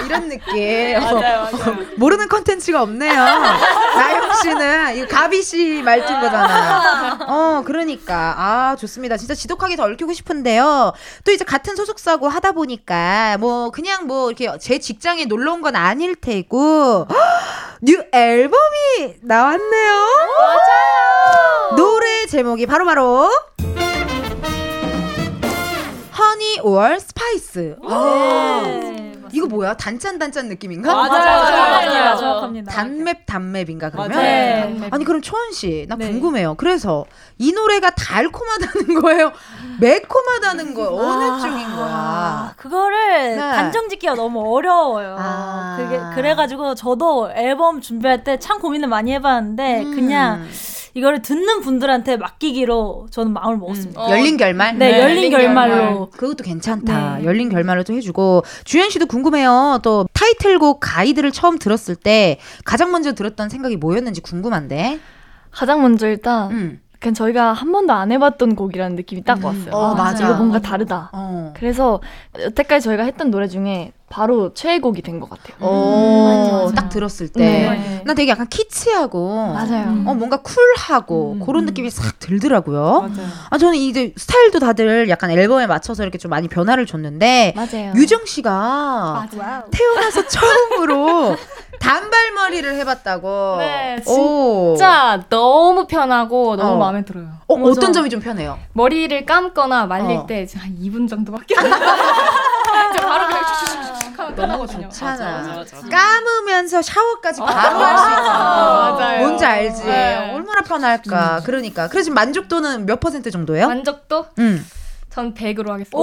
이런 느낌. 맞아요, 맞아요. 모르는 컨텐츠가 없네요. 나영 씨는 이 가비 씨 말투인 거잖아. 어, 그러니까. 아, 좋습니다. 진짜 지독하게 더 얽히고 싶은데요. 또 이제 같은 소속사고 하다 보니까 뭐 그냥 뭐 이렇게 제 직장에 놀러 온 건 아닐 테고 new 앨범이 나왔네요. 맞아요. 노래 제목이 바로 바로 Honey or Spice. 아, 이거 뭐야? 단짠 단짠 느낌인가? 맞아요, 정확합니다. 맞아요. 정확합니다. 단맵 단맵인가 그러면? 네. 아니 그럼 초원 씨, 나 네. 궁금해요. 그래서 이 노래가 달콤하다는 거예요, 매콤하다는 거예요. 어느 쪽인 거야? 아, 그거를 네. 단정짓기가 너무 어려워요. 아. 그게 그래가지고 저도 앨범 준비할 때 참 고민을 많이 해봤는데 음. 그냥 이거를 듣는 분들한테 맡기기로 저는 마음을 먹었습니다. 열린 결말? 네, 열린 결말로. 그것도 괜찮다. 네. 열린 결말로 또 해주고 주현 씨도 궁금해요. 또 타이틀곡 가이드를 처음 들었을 때 가장 먼저 들었던 생각이 뭐였는지 궁금한데. 가장 먼저 일단 음. 그냥 저희가 한 번도 안 해봤던 곡이라는 느낌이 딱 왔어요. 어, 아, 맞아. 이거 뭔가 다르다. 어. 그래서 여태까지 저희가 했던 노래 중에 바로 최애곡이 된 것 같아요. 오, 딱 들었을 때. 네. 난 되게 약간 키치하고. 맞아요. 어, 뭔가 쿨하고 그런 느낌이 싹 들더라고요. 아, 저는 이제 스타일도 다들 약간 앨범에 맞춰서 이렇게 좀 많이 변화를 줬는데. 맞아요. 유정 씨가 태어나서 처음으로 단발머리를 해봤다고. 네, 오. 진짜 너무 편하고 너무 어. 마음에 들어요. 어. 어떤 점이 좀 편해요? 머리를 감거나 말릴 어. 때 한 2분 정도밖에 안저 바로 그냥 슉슉슉슉 하면 끝나거든요. 좋잖아. 감으면서 샤워까지 바로 할 수 있어. 맞아요. 뭔지 알지? 네. 얼마나 편할까. 그러니까. 그래서 만족도는 몇 퍼센트 정도예요? 만족도? 응. 전 100으로 하겠습니다.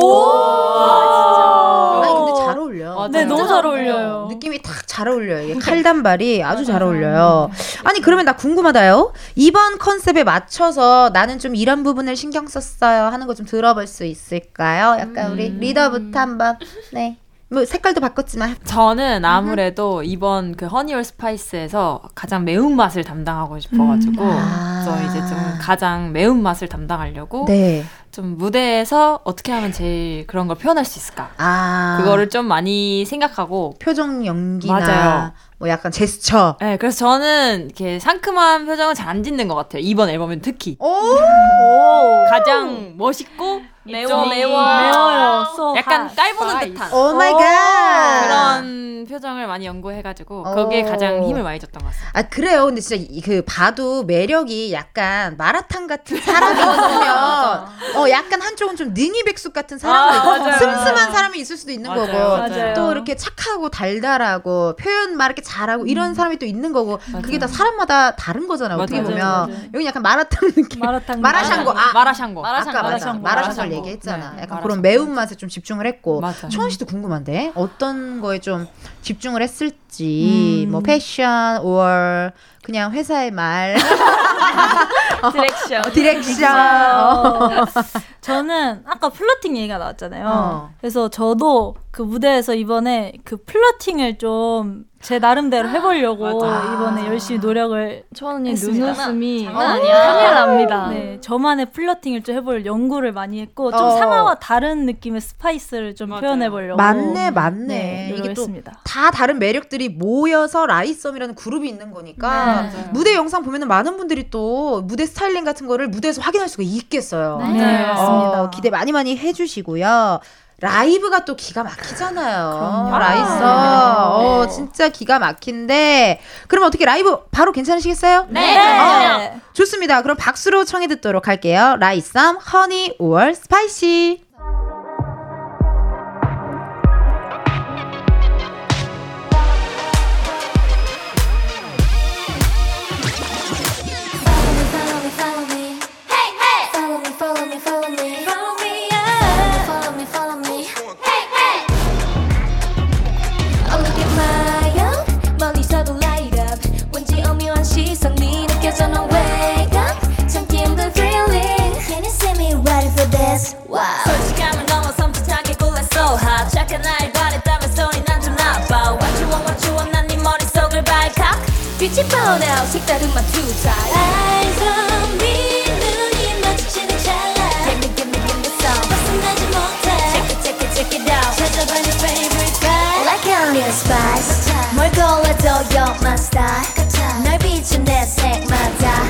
아니 근데 잘 어울려. 네, 너무 잘 어울려요. 느낌이 딱 잘 어울려요. 이게 칼단발이 아주 잘 어울려요. 아니 그러면 나 궁금하다요. 이번 컨셉에 맞춰서 나는 좀 이런 부분을 신경 썼어요 하는 거 좀 들어볼 수 있을까요? 약간 우리 리더부터 한번. 네. 뭐 색깔도 바꿨지만 저는 아무래도 이번 그 Honey or Spice에서 가장 매운 맛을 담당하고 싶어가지고 아. 저 이제 좀 가장 매운 맛을 담당하려고 네. 좀 무대에서 어떻게 하면 제일 그런 걸 표현할 수 있을까 아. 그거를 좀 많이 생각하고 표정 연기나 맞아요. 뭐 약간 제스처. 네, 그래서 저는 이렇게 상큼한 표정을 잘 안 짓는 것 같아요. 이번 앨범은 특히 오! 가장 멋있고 매워, 좀 매워. 매워요. So 약간. 깔보는 듯한 oh my god. 그런 표정을 많이 연구해가지고 거기에 어. 가장 힘을 많이 줬던 것 같습니다. 아 그래요. 근데 진짜 이- 그 봐도 매력이 약간 마라탕 같은 사람이 있으면 어 약간 한쪽은 좀 능이 백숙 같은 사람도 아, 있고 맞아요, 슴슴한. 사람이 있을 수도 있는 맞아요, 거고 맞아요. 또 이렇게 착하고 달달하고 표현 말 이렇게 잘하고 이런 사람이 또 있는 거고 그게 다 사람마다 다른 거잖아 요. 어떻게 맞아요, 보면 맞아요. 여기 약간 마라탕 느낌. 마라탕 마라샹궈. 아, 마라샹궈. 아까 맞아. 마라샹궈. 마라샹궈 마라샹궈. 얘기했잖아. 네, 약간. 그런 매운 맛에 좀 집중을 했고 맞아. 초원 씨도 궁금한데 어떤 거에 좀 집중을 했을지 뭐 패션 or 그냥 회사의 말 direction. 어, direction 어. 저는 아까 flirting 얘기가 나왔잖아요. 어. 그래서 저도 그 무대에서 이번에 그 flirting을 좀 제 나름대로 해보려고 이번에 열심히 노력을 했습니다. 눈웃음이 장난 아닙니다. 네, 저만의 flirting을 좀 해볼 연구를 많이 했고 좀 어. 상아와 다른 느낌의 spice를 좀 표현해보려고 맞네 맞네 네, 이게 또. 다 다른 매력들이 모여서 라잇썸이라는 그룹이 있는 거니까 네. 무대 영상 보면은 많은 분들이 또 무대 스타일링 같은 거를 무대에서 확인할 수가 있겠어요. 네, 네, 맞습니다. 어, 기대 많이 많이 해주시고요. 라이브가 또 기가 막히잖아요. 라잇썸. 아, 어, 네. 진짜 기가 막힌데. 그럼 어떻게 라이브 바로 괜찮으시겠어요? 네. 어, 좋습니다. 그럼 박수로 청해 듣도록 할게요. 라잇썸, Honey or Spice. 빛이 뻔해 색다른 마투 타입 Eyes on me 눈이 마주치는 찰나 Give me give me give me some 벗어나지 못해 Check it check it check it out 찾아봐 네 favorite vibe Like honey and spice 뭘 골라도 you're my style 널 비춘 내 색마다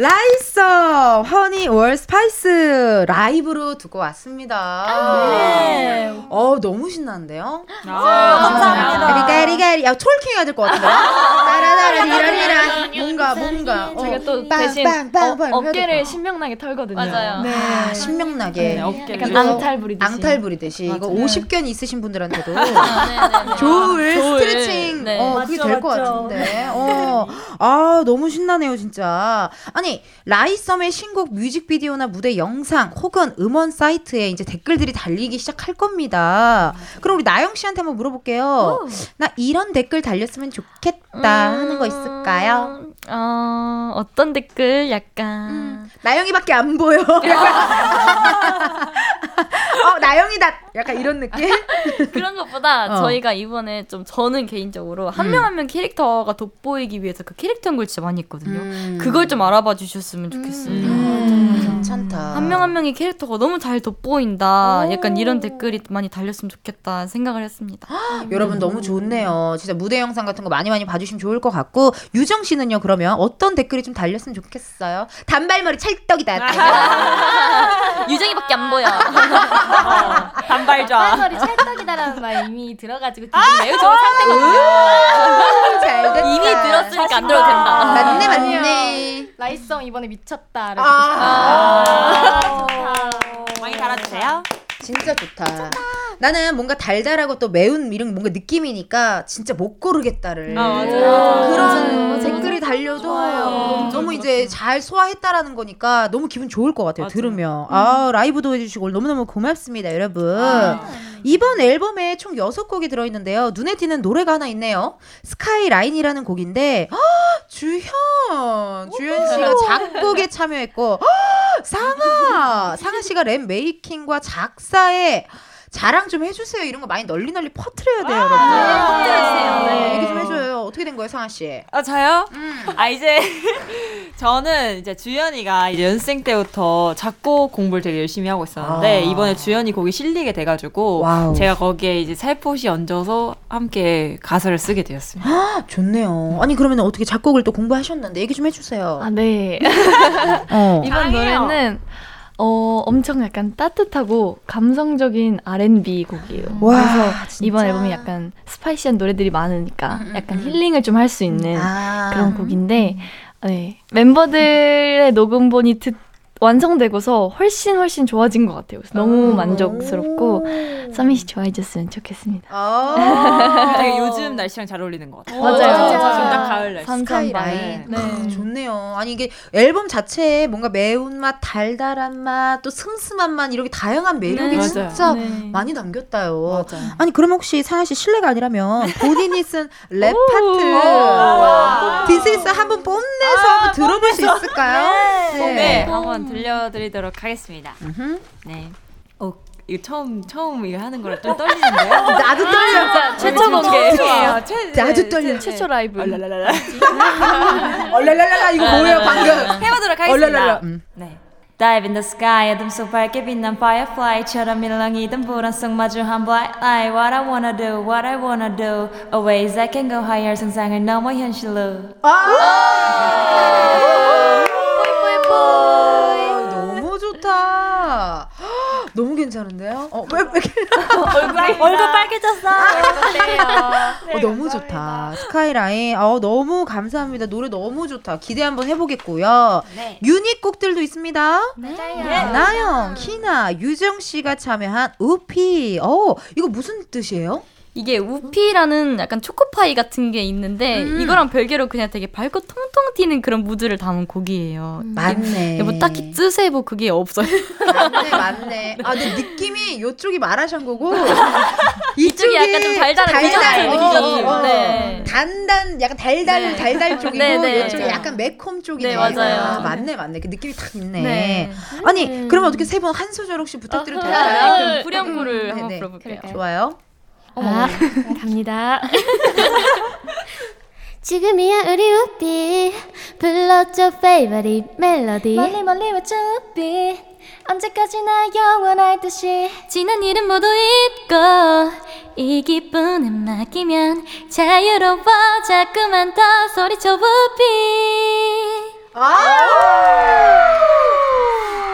라 허니, 5월, 스파이스 라이브로 두고 왔습니다. 네. 어, 너무 신나는데요? 감사합니다. 가리가리가리. 야, 톨킹 해야 될 것 같은데? 따라라리라리라. 뭔가, 뭔가. 어, 제가 또 빵, 대신 빵, 빵, 어, 빵 어 깨를 것 신명나게 털거든요. 맞아요. 네, 신명나게. 네, 어깨를. 이거 약간 앙탈 부리듯이. 앙탈 부리듯이. 이거 맞아요. 50견 있으신 분들한테도 네, 네. 좋을 좋을. 스트레칭. 네. 어, 그게 될 것 같은데. 어. 아, 너무 신나네요, 진짜. 아니, 라이썸의 신곡 뮤직비디오나 무대 영상 혹은 음원 사이트에 이제 댓글들이 달리기 시작할 겁니다. 그럼 우리 나영 씨한테 한번 물어볼게요. 나 이런 댓글 달렸으면 좋겠다 하는 거 있을까요? 어, 어떤 댓글 약간 음. 나영이밖에 안 보여. 어, 나영이다. 약간 이런 느낌? 그런 것보다 어. 저희가 이번에 좀 저는 개인적으로 한 음. 명한명 캐릭터가 돋보이기 위해서 그 캐릭터 연구를 진짜 많이 했거든요. 음. 그걸 좀 알아봐 주셨으면 좋겠습니다. 괜찮다. 한 명 한 명의 캐릭터가 너무 잘 돋보인다. 약간 이런 댓글이 많이 달렸으면 좋겠다 생각을 했습니다. 여러분 너무 좋네요. 진짜 무대 영상 같은 거 많이 많이 봐주시면 좋을 것 같고 유정 씨는요 그 러면 어떤 댓글이 좀 달렸으면 좋겠어요? 단발머리 찰떡이다. 유정이밖에 안 보여. 단발좌. 단발머리 찰떡이다라는 말 이미 들어가지고 기분 매우 좋은 상태거든요. 이미 들었으니까 안 들어도 된다. 맞네 맞네. 라이썸 이번에 미쳤다. 아. 많이 달아주세요. 진짜 좋다. 나는 뭔가 달달하고 또 매운 이런 뭔가 느낌이니까 진짜 못 고르겠다를 아. 그런 맞아요. 댓글이 달려도 좋아요. 너무 이제 잘 소화했다라는 거니까 너무 기분 좋을 것 같아요. 들으면 아 라이브도 해주시고 너무너무 고맙습니다, 여러분. 이번 앨범에 총 6곡이 들어있는데요. 눈에 띄는 노래가 하나 있네요. Skyline이라는 곡인데 아, 주현 주현 씨가 작곡에 참여했고 아, 상아 상아 씨가 랩 메이킹과 작사에 자랑 좀 해주세요. 이런 거 많이 널리 널리 퍼트려야 돼요, 여러분. 퍼뜨려주세요. 네, 얘기 좀 해줘요. 어떻게 된 거예요, 상아 씨? 아 저요? 아 이제 저는 이제 주현이가 이제 연생 때부터 작곡 공부를 되게 열심히 하고 있었는데 아. 이번에 주현이 곡이 실리게 돼가지고 와우. 제가 거기에 이제 살포시 얹어서 함께 가사를 쓰게 되었습니다. 아, 좋네요. 아니 그러면 어떻게 작곡을 또 공부하셨는데 얘기 좀 해주세요. 아, 네. 어. 이번 노래는 어, 엄청 약간 따뜻하고 감성적인 R&B 곡이에요. 와, 그래서 진짜? 이번 앨범이 약간 스파이시한 노래들이 많으니까 약간 힐링을 좀 할 수 있는 아. 그런 곡인데 네. 멤버들의 녹음본이 듣, 완성되고서 훨씬 훨씬 좋아진 것 같아요. 그래서 너무 만족스럽고 서민 씨 좋아해줬으면 좋겠습니다. 아. 되게 요즘 날씨랑 잘 어울리는 것 같아요. 맞아요. 지금 진짜. 딱 가을 날씨. 스카이라인. 네. 아, 좋네요. 아니 이게 앨범 자체에 뭔가 매운맛, 달달한 맛, 또 슴슴한 맛 이렇게 다양한 매력이 네. 진짜 네. 많이 담겼다요. 아니 그러면 혹시 상아 씨 실례가 아니라면 본인이 쓴 랩 파트 this is 한번 뽐내서 한번 들어볼 수 있을까요? 네, 한번 들려드리도록 하겠습니다. 네. 어, 이거 처음 처음 이거 하는 거라 좀 떨리는데요? 나도 떨려. 최초 지금 공개. 처음이에요. 최- 나도 네, 떨려. 최초 라이브. 얼랄랄라. 얼랄랄라 이거 뭐예요 방금? 해보도록 하겠습니다. 얼랄랄라. 음. 네. Dive in the sky, 어둠 속 밝게 빛난 firefly처럼 일렁이던 불안 속 마주한 bright light. What I wanna do, what I wanna do. A ways I can go higher, 상상을 넘어 현실로. 너 너무 괜찮은데요? 어, 왜, 왜 이렇게 얼굴 얼굴 빨개졌어. 어, 너무 좋다. 스카이라인. 어, 너무 감사합니다. 노래 너무 좋다. 기대 한번 해보겠고요. 네. 유닛 곡들도 있습니다. 네. 나영, 희나, 유정 씨가 참여한 우피. 어, 이거 무슨 뜻이에요? 이게 우피라는 약간 초코파이 같은 게 있는데 음. 이거랑 별개로 그냥 되게 밝고 통통 튀는 그런 무드를 담은 곡이에요. 맞네. 뭐 딱히 뜻에 뭐 그게 없어요. 맞네, 맞네. 아, 근데 느낌이 이쪽이 마라샹 거고 이쪽이 약간 좀 달달한 디저트 느낌. 네. 단단, 약간 달달, 네. 달달 쪽이고 네, 네. 이쪽이 약간 매콤 쪽이네. 네, 맞아요. 아, 맞네, 맞네. 그 느낌이 딱 있네. 네. 아니, 그러면 어떻게 세번한 소절 혹시 부탁드려도 네, 될까요? 그럼 후렴구를 음, 한번 네네. 불러볼게요. 좋아요. 아, 갑니다. 지금이야 우리 우비. 불러줘 favorite 멜로디 멀리 멀리 와줘 우비. 언제까지나 영원할 듯이. 지난 일은 모두 잊고 이 기분에 맡기면 자유로워. 자꾸만 더 소리쳐 우 비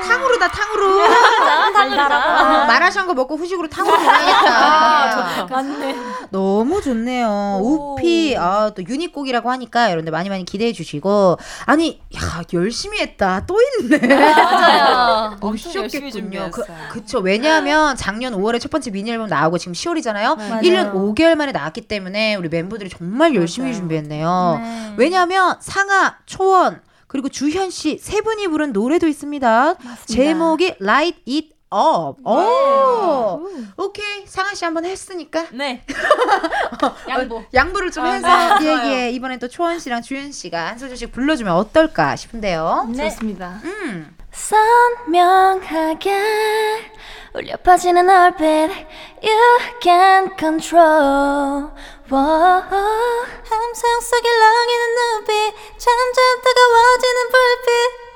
탕후루 달잖아 탕후루. 달달하다. 어, 마라샹궈 먹고 후식으로 탕후루 먹어야겠다. 맞네. 너무 좋네요. 우피, 아, 또 유니곡이라고 하니까 여러분들 많이 많이 기대해 주시고. 아니, 야, 열심히 했다. 또 있네. 맞아요. 못 엄청 열심히 쉬었겠군요. 그, 준비했어요. 그쵸. 왜냐하면 작년 5월에 첫 번째 미니 앨범 나오고 지금 10월이잖아요. 맞아요. 1년 5개월 만에 나왔기 때문에 우리 멤버들이 정말 열심히 준비했네요. 왜냐하면 상하, 초원, 그리고 주현 씨 세 분이 부른 노래도 있습니다. 제목이 Light It Up. 오, 오케이. 상하 씨 한번 했으니까. 네. 양보. 양보를 좀 아, 해서 네. 예, 예. 이번엔 또 초원 씨랑 주현 씨가 한 소절씩 불러주면 어떨까 싶은데요. 좋습니다. 음. 선명하게 울려 퍼지는 얼빛 You can control Whoa. 함성 속에 렁이는 눈빛 점점 뜨거워지는 불빛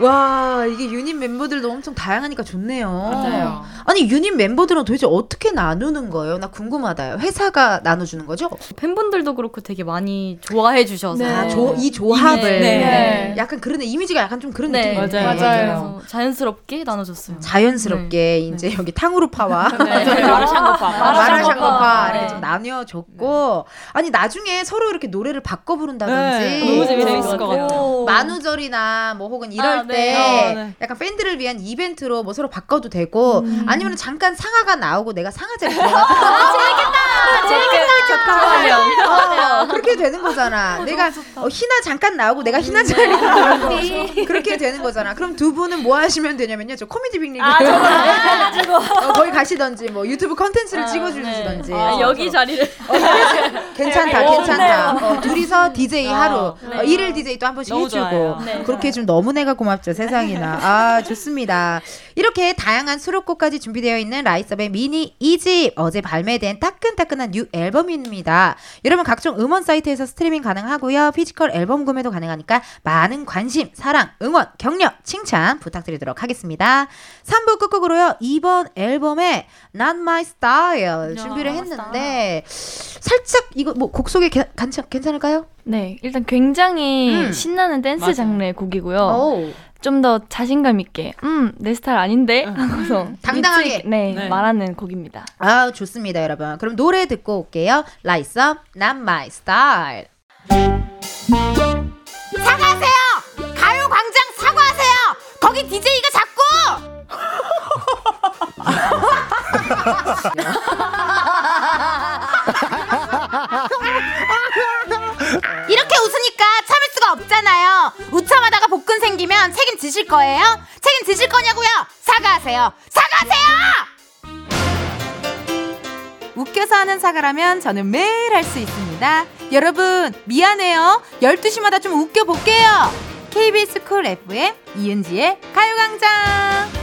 와, 이게 유닛 멤버들도 엄청 다양하니까 좋네요. 맞아요. 아니, 유닛 멤버들은 도대체 어떻게 나누는 거예요? 나 궁금하다요. 회사가 나눠주는 거죠? 팬분들도 그렇고 되게 많이 좋아해 주셔서 아, 조, 이 조합을. 네. 네. 약간 그런 이미지가 약간 좀 그런 네, 느낌이 맞아요. 그래서 자연스럽게 나눠줬어요. 자연스럽게 이제 여기 탕후루파와 네. 마라샹궈파. 마라샹궈파 이렇게 네. 좀 나뉘어줬고 아니 나중에 서로 이렇게 노래를 바꿔 부른다든지 네. 너무 재밌을 것 같아요. 만우절이나 뭐 혹은 이럴 아, 때 네. 어, 네. 약간 팬들을 위한 이벤트로 뭐 서로 바꿔도 되고 아니면 잠깐 상아가 나오고 내가 상아 자리 들어가 재밌겠다. 어, 그렇게 되는 거잖아. 내가 어, 히나 잠깐 나오고 내가 히나 자리 들어가고 그렇게 되는 거잖아. 그럼 두 분은 뭐 하시면 되냐면요. 저 코미디 빅리그 아. 어, 거기 가시던지 뭐 유튜브 컨텐츠를 찍어주시던지. 아, 여기 자리를. 괜찮다, 네. 괜찮다. 네. 어, 둘이서 DJ 어, 하루, 네. 어, 일일 DJ 또 한 번씩 해주고. 네. 그렇게 좀 너무 내가 고맙죠, 세상이나. 아, 좋습니다. 이렇게 다양한 수록곡까지 준비되어 있는 라잇썸의 미니 2집. 어제 발매된 따끈따끈한 new 앨범입니다. 여러분, 각종 음원 사이트에서 스트리밍 가능하고요. physical 앨범 구매도 가능하니까 많은 관심, 사랑, 응원, 격려, 칭찬 부탁드리도록 하겠습니다. 3부 끝곡으로요. 이번 앨범에 Not My Style 준비를 했는데 살짝 이거 뭐 곡 소개 개- 괜찮, 괜찮을까요? 네, 일단 굉장히 음. 신나는 댄스 맞아요. 장르의 곡이고요. 오. 좀 더 자신감 있게, 음, 내 스타일 아닌데? 하고서 당당하게. 일찍, 네, 네. 말하는 곡입니다. 아 좋습니다 여러분 그럼 노래 듣고 올게요 라잇썸 Not My Style 사과하세요! 가요 광장 사과하세요! 거기 DJ가 자꾸! 이렇게 웃으니까 참을 수가 없잖아요. 웃자마다 생기면 책임지실 거예요? 책임지실 거냐고요? 사과하세요. 사과하세요! 웃겨서 하는 사과라면 저는 매일 할 수 있습니다. 여러분, 미안해요. 12시마다 좀 웃겨볼게요. KBS 쿨 FM 이은지의 가요광장.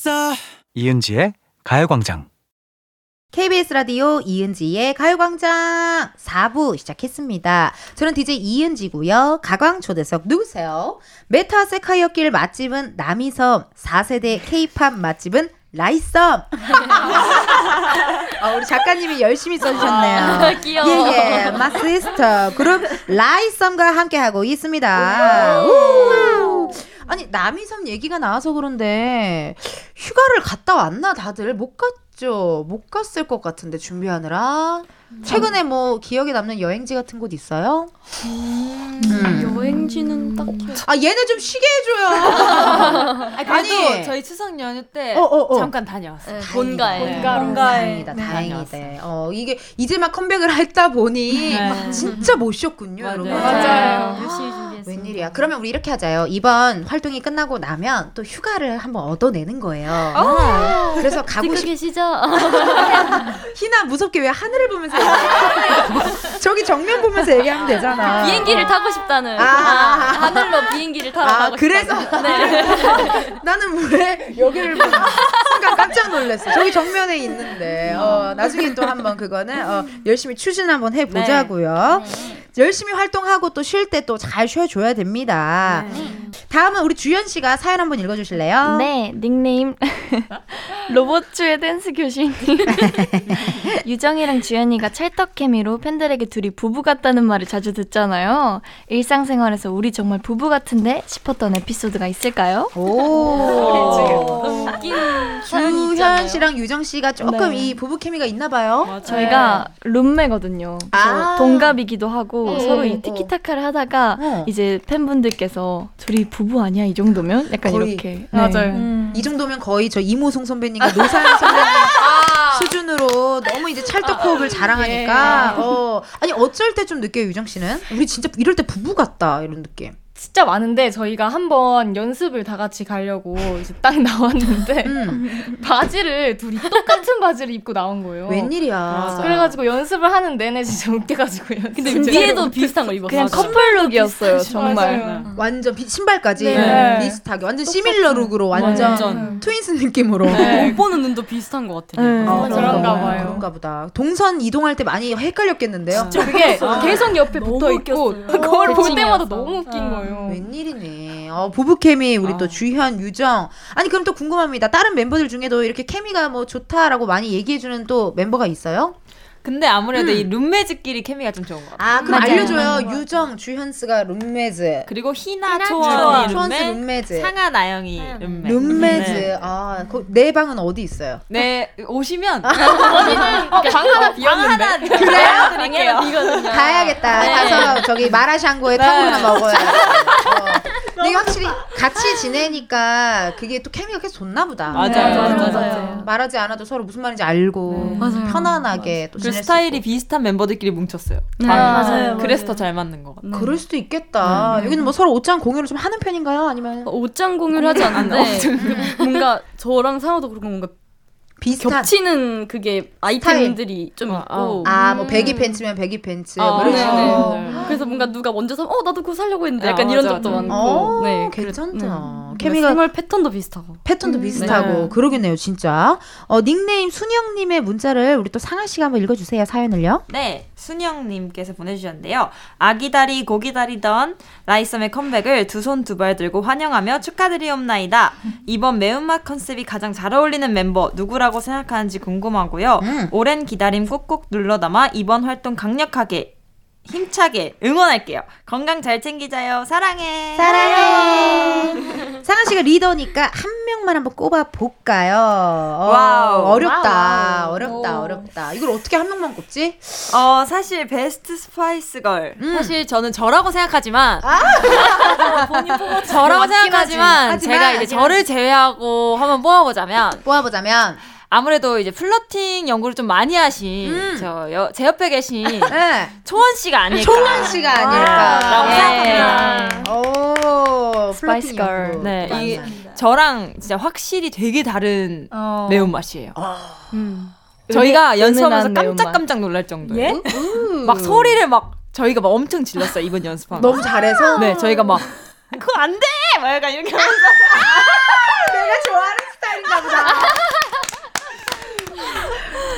됐어 이은지의 가요광장. KBS 라디오 이은지의 가요광장 4부 시작했습니다. 저는 DJ 이은지고요. 가광 초대석 누구세요? 메타세쿼이아길 맛집은 남이섬, 4세대 K-팝 맛집은 라잇썸. 아, 우리 작가님이 열심히 써주셨네요. 귀여워. 예, 예. 마스터 그룹 라잇썸과 함께하고 있습니다. 우! 아니, 남이섬 얘기가 나와서 그런데 휴가를 갔다 왔나 다들? 못 갔죠? 못 갔을 것 같은데 준비하느라. 최근에 뭐 기억에 남는 여행지 같은 곳 있어요? 음. 여행지는 딱히. 아, 얘네 좀 쉬게 해줘요. 아니, 아니. 저희 추석 연휴 때 어, 어, 어. 잠깐 다녀왔어요. 네, 본가에. 네. 다행이다, 네. 다행이다. 어, 이게 이제 막 컴백을 했다 보니 네. 진짜 못 쉬었군요, 맞아요. 여러분. 맞아요. 열심히 준비했어요. 웬일이야. 그러면 우리 이렇게 하자요. 이번 활동이 끝나고 나면 또 휴가를 한번 얻어내는 거예요. 아. 그래서 가고 싶 계시죠? 희나 무섭게 왜 하늘을 보면서? 저기 정면 보면서 얘기하면 되잖아. 비행기를 타고 싶다는. 아. 아, 하늘로 비행기를 타러 아, 그래서 싶다는. 네. 나는 왜 여기를 보고 순간 깜짝 놀랐어. 저기 정면에 있는데 어, 나중에 또 한번 그거는 어, 열심히 추진 한번 해 보자고요. 열심히 활동하고 또 쉴 때 또 잘 쉬어줘야 됩니다. 다음은 우리 주연 씨가 사연 한번 읽어주실래요? 네, 닉네임 로봇추의 댄스 교수님. 유정이랑 주연이가 찰떡 케미로 팬들에게 둘이 부부 같다는 말을 자주 듣잖아요. 일상생활에서 우리 정말 부부 같은데 싶었던 에피소드가 있을까요? 오. 웃긴 주현 씨랑 유정 씨가 조금 네. 이 부부 케미가 있나 봐요. 저희가 룸메거든요. 아. 동갑이기도 하고 네. 서로 어. 이 티키타카를 하다가 어. 이제 팬분들께서 둘이 부부 아니야 이 정도면 약간 거의. 이렇게 맞아요. 네. 음. 이 정도면 거의 저 이모송 선배님과 노사연 선배님 아. 수준으로 너무 이제 찰떡 호흡을 자랑하니까 어 아니 어쩔 때 좀 느껴요 유정 씨는 우리 진짜 이럴 때 부부 같다 이런 느낌. 진짜 많은데 저희가 한번 연습을 다 같이 가려고 이제 딱 나왔는데 음. 바지를 둘이 똑같은 바지를 입고 나온 거예요. 웬일이야. 그래가지고 연습을 하는 내내 진짜 웃겨가지고요. 근데 위에도 비슷한 걸 입었어. 그냥 맞아. 커플룩이었어요 정말. 맞아요. 완전 비- 신발까지 네. 비슷하게 완전 시밀러 룩으로 완전 완전. 트윈스 느낌으로. 못 보는 눈도 비슷한 것 같아. 네. 어, 그런가 봐요. 그런가 보다. 동선 이동할 때 많이 헷갈렸겠는데요. 그게 계속 옆에 붙어 있고 그걸 볼. 때마다 너무 웃긴 거예요. 웬일이네. 어, 부부 케미 우리 또 주현, 유정. 아니 그럼 또 궁금합니다. 다른 멤버들 중에도 이렇게 케미가 뭐 좋다라고 많이 얘기해주는 또 멤버가 있어요? 근데 아무래도 이 룸메즈끼리 케미가 좀 좋은 것 같아. 아 그럼 맞아요. 알려줘요. 유정, 주현스가 룸메즈. 그리고 희나, 초원, 초원이 초원스 룸메, 룸메즈. 상아, 나영이 룸메. 룸메즈. 네. 아, 그, 내 방은 어디 있어요? 네, 오시면 어, 방 하나 비었는데. 하나 그래요? 드릴게요. 비거든요. 가야겠다. 네. 가서 저기 마라샹궈에 탕후루나 먹어야 돼. 어. 근데 이게 확실히 같이 지내니까 그게 또 케미가 계속 좋나 보다. 맞아요, 네. 맞아요. 맞아요. 말하지 않아도 서로 무슨 말인지 알고 편안하게 또그 지낼 수 스타일이 있고. 비슷한 멤버들끼리 뭉쳤어요. 네, 방이. 맞아요, 그래서 맞아요. 더잘 맞는 것 같아요. 그럴 수도 있겠다. 여기는 뭐 서로 옷장 공유를 좀 하는 편인가요? 아니면 어, 옷장 공유를 하지 않는데 뭔가 저랑 상호도 그렇고 뭔가 비슷한 겹치는 그게 아이템들이 좀 있고 아, 뭐 배기 팬츠면 배기 팬츠. 아, 뭐 네네. 식으로. 네. 그래서 뭔가 누가 먼저 사면 어 나도 그거 사려고 했는데 아, 약간 맞아, 이런 적도 맞아. 많고 어, 네 괜찮다. 그, 케미가- 생활 패턴도 비슷하고 패턴도 음, 비슷하고 네. 그러겠네요, 진짜. 어, 닉네임 순영님의 문자를 우리 또 상아 씨가 한번 읽어주세요, 사연을요. 네, 순영님께서 보내주셨는데요. 아기다리 고기다리던 라이썸의 컴백을 두 손 두 발 들고 환영하며 축하드리옵나이다. 이번 매운맛 컨셉이 가장 잘 어울리는 멤버 누구라고 생각하는지 궁금하고요. 음. 오랜 기다림 꾹꾹 눌러 담아 이번 활동 강력하게 힘차게 응원할게요. 건강 잘 챙기자요. 사랑해. 사랑해. 상아 씨가 리더니까 한 명만 한번 꼽아 볼까요? 어, 와우. 어렵다, 와우. 어렵다, 어렵다. 이걸 어떻게 한 명만 꼽지? 어 사실 best spice girl 사실 저는 저라고 생각하지만 저라고 맞긴 생각하지만 하지. 제가 하지만, 이제 저를 제외하고 한번 뽑아 보자면 뽑아 보자면 아무래도 이제 flirting 연구를 좀 많이 하신 저제 옆에 계신 네. 초원 씨가 아닐까. 초원 씨가 아닐까. 라고 네. 생각합니다. 오, spice flirting girl. 연구. 네, 이. 저랑 진짜 확실히 되게 다른 어. 매운맛이에요. 음. 저희가 연습하면서. 깜짝깜짝 놀랄 정도예요. 우. 막 소리를 막 저희가 막 엄청 질렀어요 이번 연습하면서. 너무 잘해서 네, 저희가 막 그거 안 돼! 막 약간 이렇게 하면서 내가 좋아하는 스타일인가 보다.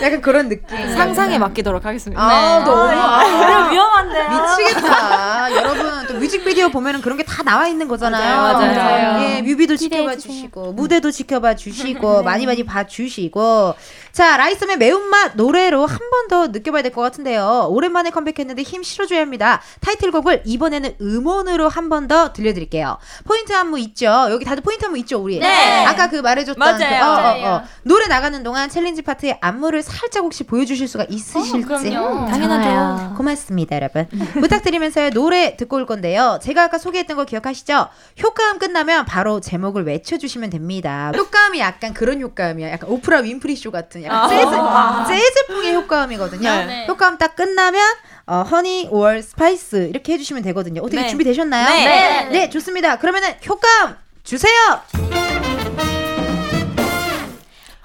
약간 그런 느낌. 상상에 맡기도록 하겠습니다. 아, 네. 너무 아, 위험한데. 미치겠다. 여러분 또 뮤직비디오 보면은 그런 게 다 나와 있는 거잖아요. 맞아요, 맞아요. 예, 뮤비도 지켜봐 주시고 무대도 지켜봐 주시고 많이 많이 봐 주시고 자 라잇썸의 매운맛 노래로 한 번 더 느껴봐야 될 것 같은데요. 오랜만에 컴백했는데 힘 실어줘야 합니다. 타이틀곡을 이번에는 음원으로 한 번 더 들려드릴게요. 포인트 안무 있죠? 여기 다들 포인트 안무 있죠, 우리? 네. 아까 그 말해줬던 맞아요. 그, 어, 어, 어. 맞아요. 노래 나가는 동안 challenge 파트의 안무를 살짝 혹시 보여주실 수가 있으실지? 그럼요. 당연하죠. 좋아요. 고맙습니다, 여러분. 부탁드리면서 노래 듣고 올 건데요. 제가 아까 소개했던 거 기억하시죠? 효과음 끝나면 바로 제목을 외쳐주시면 됩니다. 효과음이 약간 그런 효과음이야. 약간 오프라 윈프리 쇼 같은 효과음이거든요. 약간 아. 재즈, 아. 재즈풍의 효과음이거든요. 네. 효과음 딱 끝나면 어, Honey or Spice 이렇게 해주시면 되거든요. 어떻게 네. 준비되셨나요? 네. 네, 좋습니다. 그러면은 효과음 주세요.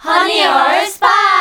Honey or spice.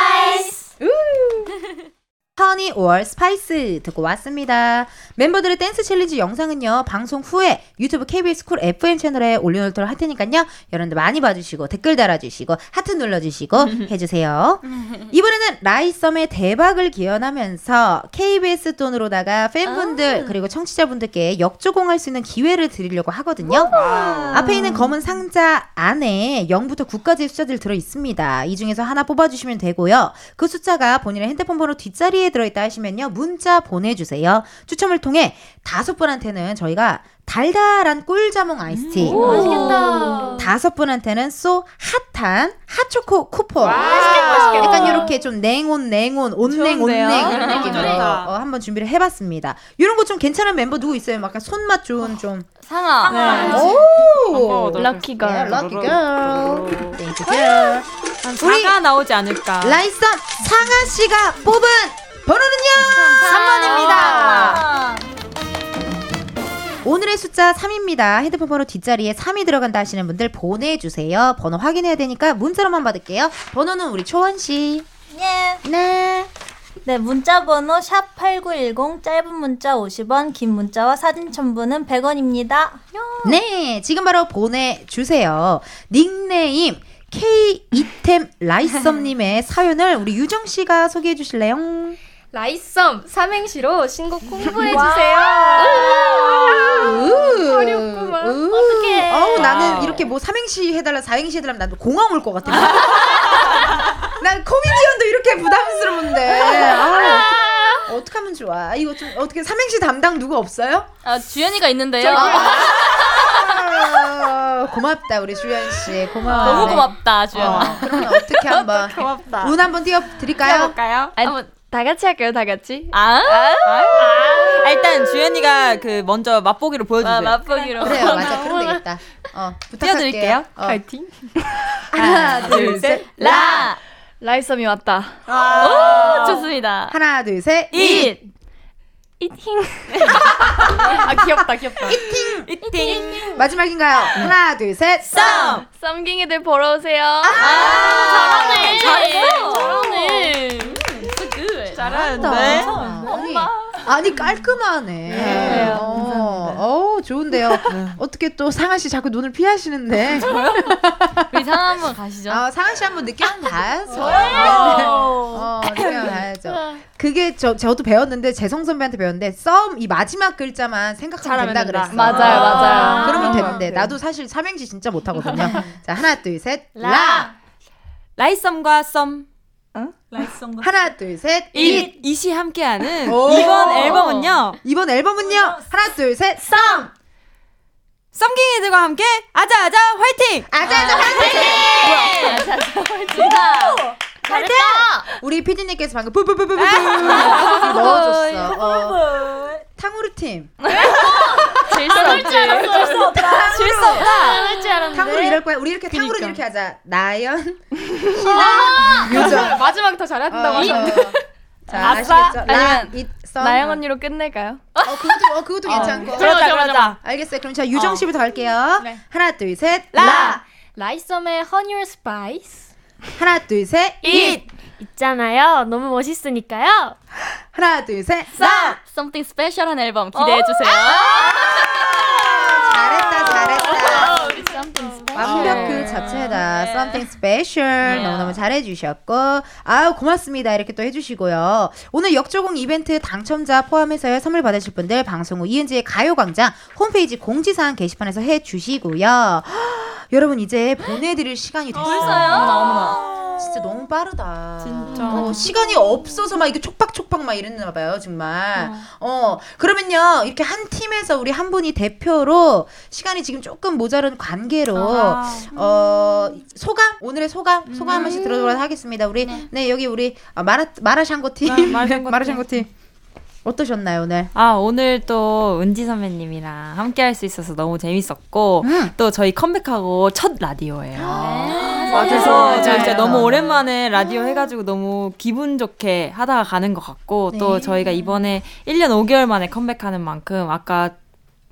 Honey or Spice 듣고 왔습니다. 멤버들의 댄스 challenge 영상은요 방송 후에 유튜브 KBS 쿨 FM 채널에 올려놓도록 할 테니까요 여러분들 많이 봐주시고 댓글 달아주시고 하트 눌러주시고 해주세요. 이번에는 라잇썸의 대박을 기원하면서 KBS 돈으로다가 팬분들 그리고 청취자분들께 역조공할 수 있는 기회를 드리려고 하거든요. 앞에 있는 검은 상자 안에 0부터 9까지의 숫자들 들어 있습니다. 이 중에서 하나 뽑아주시면 되고요. 그 숫자가 본인의 핸드폰 번호 뒷자리에 들어있다 하시면요. 문자 보내주세요. 추첨을 통해 다섯 분한테는 저희가 달달한 꿀자몽 아이스티. 오, 맛있겠다. 다섯 분한테는 so hot한 핫초코 쿠폰. 맛있겠다. 약간 이렇게 좀 냉온 냉온 온냉 온냉? 이런 느낌으로 좋다. 어, 한번 준비를 해봤습니다. 이런 거 좀 괜찮은 멤버 누구 있어요? 막 약간 손맛 좋은 좀 상아. 네. 오 lucky girl. 네, lucky girl. thank you girl. 우리 상아가 나오지 않을까. 라잇썸 상아 씨가 뽑은 번호는요 3번입니다. 오늘의 숫자 3입니다. 핸드폰 번호 뒷자리에 3이 들어간다 하시는 분들 보내주세요. 번호 확인해야 되니까 문자로만 받을게요. 번호는 우리 초원 씨. 예. 네. 네, 문자 번호 샵 8910 짧은 문자 50원, 긴 문자와 사진 첨부는 100원입니다. 네, 지금 바로 보내 주세요. 닉네임 K 이템 라이썸님의 사연을 우리 유정 씨가 소개해 주실래요? 라이썸 삼행시로 신곡 홍보해 와. 주세요. 어렵구만. 어떡해. 어우, 나는 이렇게 뭐 삼행시 해달라, 사행시 해달라면 나도 공항 올 것 같아. 난 코미디언도 이렇게 부담스러운데. 아, 어떡- 어떡하면 좋아. 이거 좀 어떻게 삼행시 담당 누구 없어요? 아 주연이가 있는데요. 아, 고맙다 우리 주연 씨. 고마워. 너무 고맙다 주연아. 어, 그러면 어떻게 한번 고맙다. 운 한번 띄워 드릴까요? 띄워볼까요? 한번 다 같이 할까요? 다 같이. 아? 아, 일단 주연이가 그 먼저 맛보기로 보여주세요. 아, 맛보기로. 그래요, 맞아. 그럼 되겠다. 어, 부탁할게요. 띄워드릴게요. 어. 파이팅. 하나, 둘, 셋. 라. 라잇썸이 왔다. 아. 오, 좋습니다. 하나, 둘, 셋. 잇. 이팅. 아 귀엽다 귀엽다. 이팅. 이팅. 마지막인가요? 하나, 둘, 셋. 썸. 썸갱이들 보러 오세요. 아, 잘하네. 잘했어. 잘하네. So good. 잘하는데? 아니, 아니 깔끔하네. 어, 어, 좋은데요. 어떻게 또 상아 씨 자꾸 눈을 피하시는데? 우리 상아 한번 가시죠. 아, 상아 씨 한번 느껴 가야죠. 저요. 네. 어, 느껴 가야죠. 그게 저 저도 배웠는데 재성 선배한테 배웠는데 썸 이 마지막 글자만 생각하면 된다 그랬어. 맞아요, 맞아요. 그러면 아, 되는데 나도 사실 삼행시 진짜 못 하거든요. 자 하나 둘 셋. 라. 라. 라이썸과 썸. 하나 둘 셋. 잇. 이시 함께하는 오. 이번 앨범은요. 이번 앨범은요. 하나 둘 셋. 썸. 썸갱이들과 함께 아자아자 화이팅! 아자아자 화이팅! 잘했다. 우리 피디님께서 방금 뿌뿌뿌뿌뿌 넣어줬어. 어. 탕후루 팀. 질수 없지. 질수 없다. 질수 없다. 탕후루 이럴 거야. 우리 이렇게 탕후루. 이렇게 하자. 나연, 아! 요정. 마지막 더 잘한다고 어, 하셨는데. 어. 자, 아싸. 아니면. 나영 언니로 끝낼까요? 어, 그것도, 어, 그것도 괜찮고. 그러자, 그러자. 알겠어요. 그럼 자, 유정 씨부터 갈게요. 네. 하나, 둘, 셋. 라. 라. 라이썸의 Spice. 하나, 둘, 셋. 잇. 있잖아요. 너무 멋있으니까요. 하나, 둘, 셋. 썸. Something special한 앨범 기대해 주세요. 잘했다, 잘했다. 우리 Something special. 완벽 그 자체다. Something special. 너무너무 잘해주셨고. 아유, 고맙습니다. 이렇게 또 해주시고요. 오늘 역조공 이벤트 당첨자 포함해서 선물 받으실 분들 방송 후 이은지의 가요광장 홈페이지 공지사항 게시판에서 해주시고요. 여러분, 이제 보내드릴 시간이 됐어요. 어머나, 어머나. 진짜 너무 빠르다. 진짜. 시간이 없어서 막 이렇게 촉박촉박 막 이랬나 봐요, 정말. 어. 그러면요, 이렇게 한 팀에서 우리 한 분이 대표로 시간이 지금 조금 모자른 관계로, 아. 어, 소감? 오늘의 소감? 소감 한 번씩 들어보도록 하겠습니다. 우리, 네, 여기 우리 아, 마라, 마라샹궈 팀. 아, 마라샹궈 팀. 마라샹궈 팀. 어떠셨나요, 오늘? 아 오늘 또 은지 선배님이랑 함께 할 수 있어서 너무 재밌었고 음. 또 저희 컴백하고 첫 라디오예요. 그래서 저희 진짜. 너무 오랜만에 라디오 해가지고 너무 기분 좋게 하다가 가는 것 같고 또 네. 저희가 이번에 1년 5개월 만에 컴백하는 만큼 아까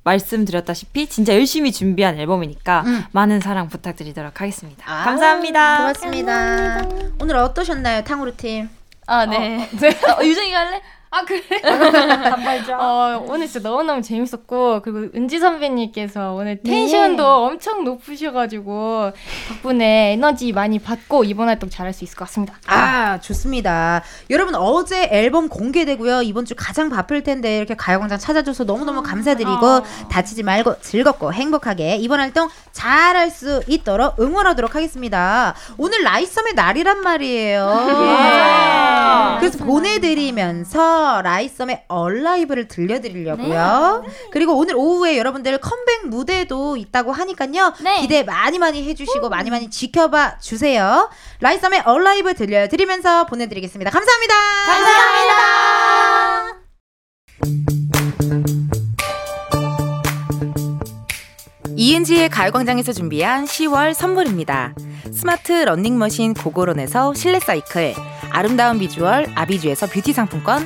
말씀드렸다시피 진짜 열심히 준비한 앨범이니까 많은 사랑 부탁드리도록 하겠습니다. 아, 감사합니다. 고맙습니다. 오늘 어떠셨나요, 탕후루 팀? 아, 네. 어, 유정이가 할래? 아, 그래? 어, 오늘 진짜 너무너무 재밌었고, 그리고 은지 선배님께서 오늘 텐션도 엄청 높으셔가지고, 덕분에 에너지 많이 받고 이번 활동 잘할 수 있을 것 같습니다. 아, 좋습니다. 여러분 어제 앨범 공개되고요. 이번 주 가장 바쁠 텐데 이렇게 가요광장 찾아줘서 너무너무 감사드리고 다치지 말고 즐겁고 행복하게 이번 활동 잘할 수 있도록 응원하도록 하겠습니다. 오늘 라이썸의 날이란 말이에요. 그래서 보내드리면서 라이썸의 얼라이브를 들려드리려고요. 그리고 오늘 오후에 여러분들 컴백 무대도 있다고 하니까요. 기대 많이 많이 해주시고 많이 많이 지켜봐 주세요. 라이썸의 얼라이브 들려드리면서 보내드리겠습니다. 감사합니다. 감사합니다. 이은지의 가요광장에서 준비한 10월 선물입니다. 스마트 러닝머신 고고론에서 실내 사이클, 아름다운 비주얼 아비주에서 뷰티 상품권,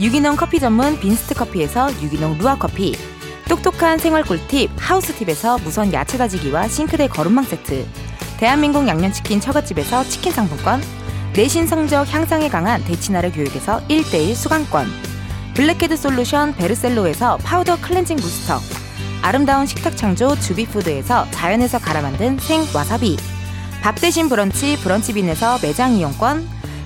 유기농 커피 전문 빈스트 커피에서 유기농 루아 커피. 똑똑한 생활 꿀팁 하우스팁에서 무선 야채 다지기와 싱크대 거름망 세트. 대한민국 양념치킨 처갓집에서 치킨 상품권. 내신 성적 향상에 강한 대치나래 교육에서 1대1 수강권. 블랙헤드 솔루션 베르셀로에서 파우더 클렌징 부스터. 아름다운 식탁 창조 주비푸드에서 자연에서 갈아 만든 생 와사비. 밥 대신 브런치 브런치빈에서 매장 이용권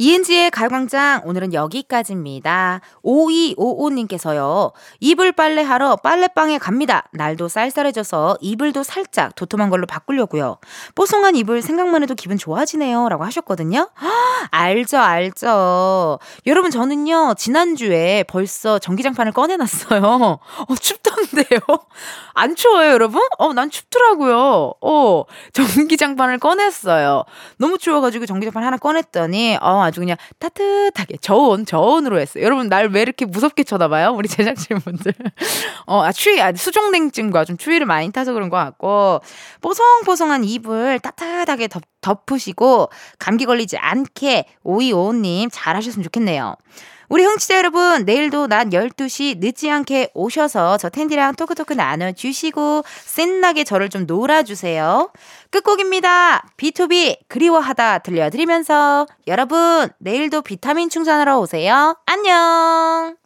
이은지의 가요광장 오늘은 여기까지입니다. 5255님께서요. 이불 빨래하러 빨래방에 갑니다. 날도 쌀쌀해져서 이불도 살짝 도톰한 걸로 바꾸려고요. 뽀송한 이불 생각만 해도 기분 좋아지네요. 라고 하셨거든요. 알죠, 알죠. 여러분, 저는요, 지난주에 벌써 전기장판을 꺼내놨어요. 어, 춥던데요? 안 추워요, 여러분? 어, 난 춥더라고요. 어, 전기장판을 꺼냈어요. 너무 추워가지고 전기장판 하나 꺼냈더니, 어, 아주 그냥 따뜻하게 저온, 저온으로 했어요. 여러분, 날 왜 이렇게 무섭게 쳐다봐요? 우리 제작진분들. 어, 아, 추위, 아, 수족냉증과 좀 추위를 많이 타서 그런 것 같고, 뽀송뽀송한 이불 따뜻하게 덮, 덮으시고, 감기 걸리지 않게 오이오님 잘 하셨으면 좋겠네요. 우리 흥취자 여러분, 내일도 낮 12시 늦지 않게 오셔서 저 텐디랑 토크토크 나눠주시고, 신나게 저를 좀 놀아주세요. 끝곡입니다. B2B 그리워하다 들려드리면서, 여러분, 내일도 비타민 충전하러 오세요. 안녕!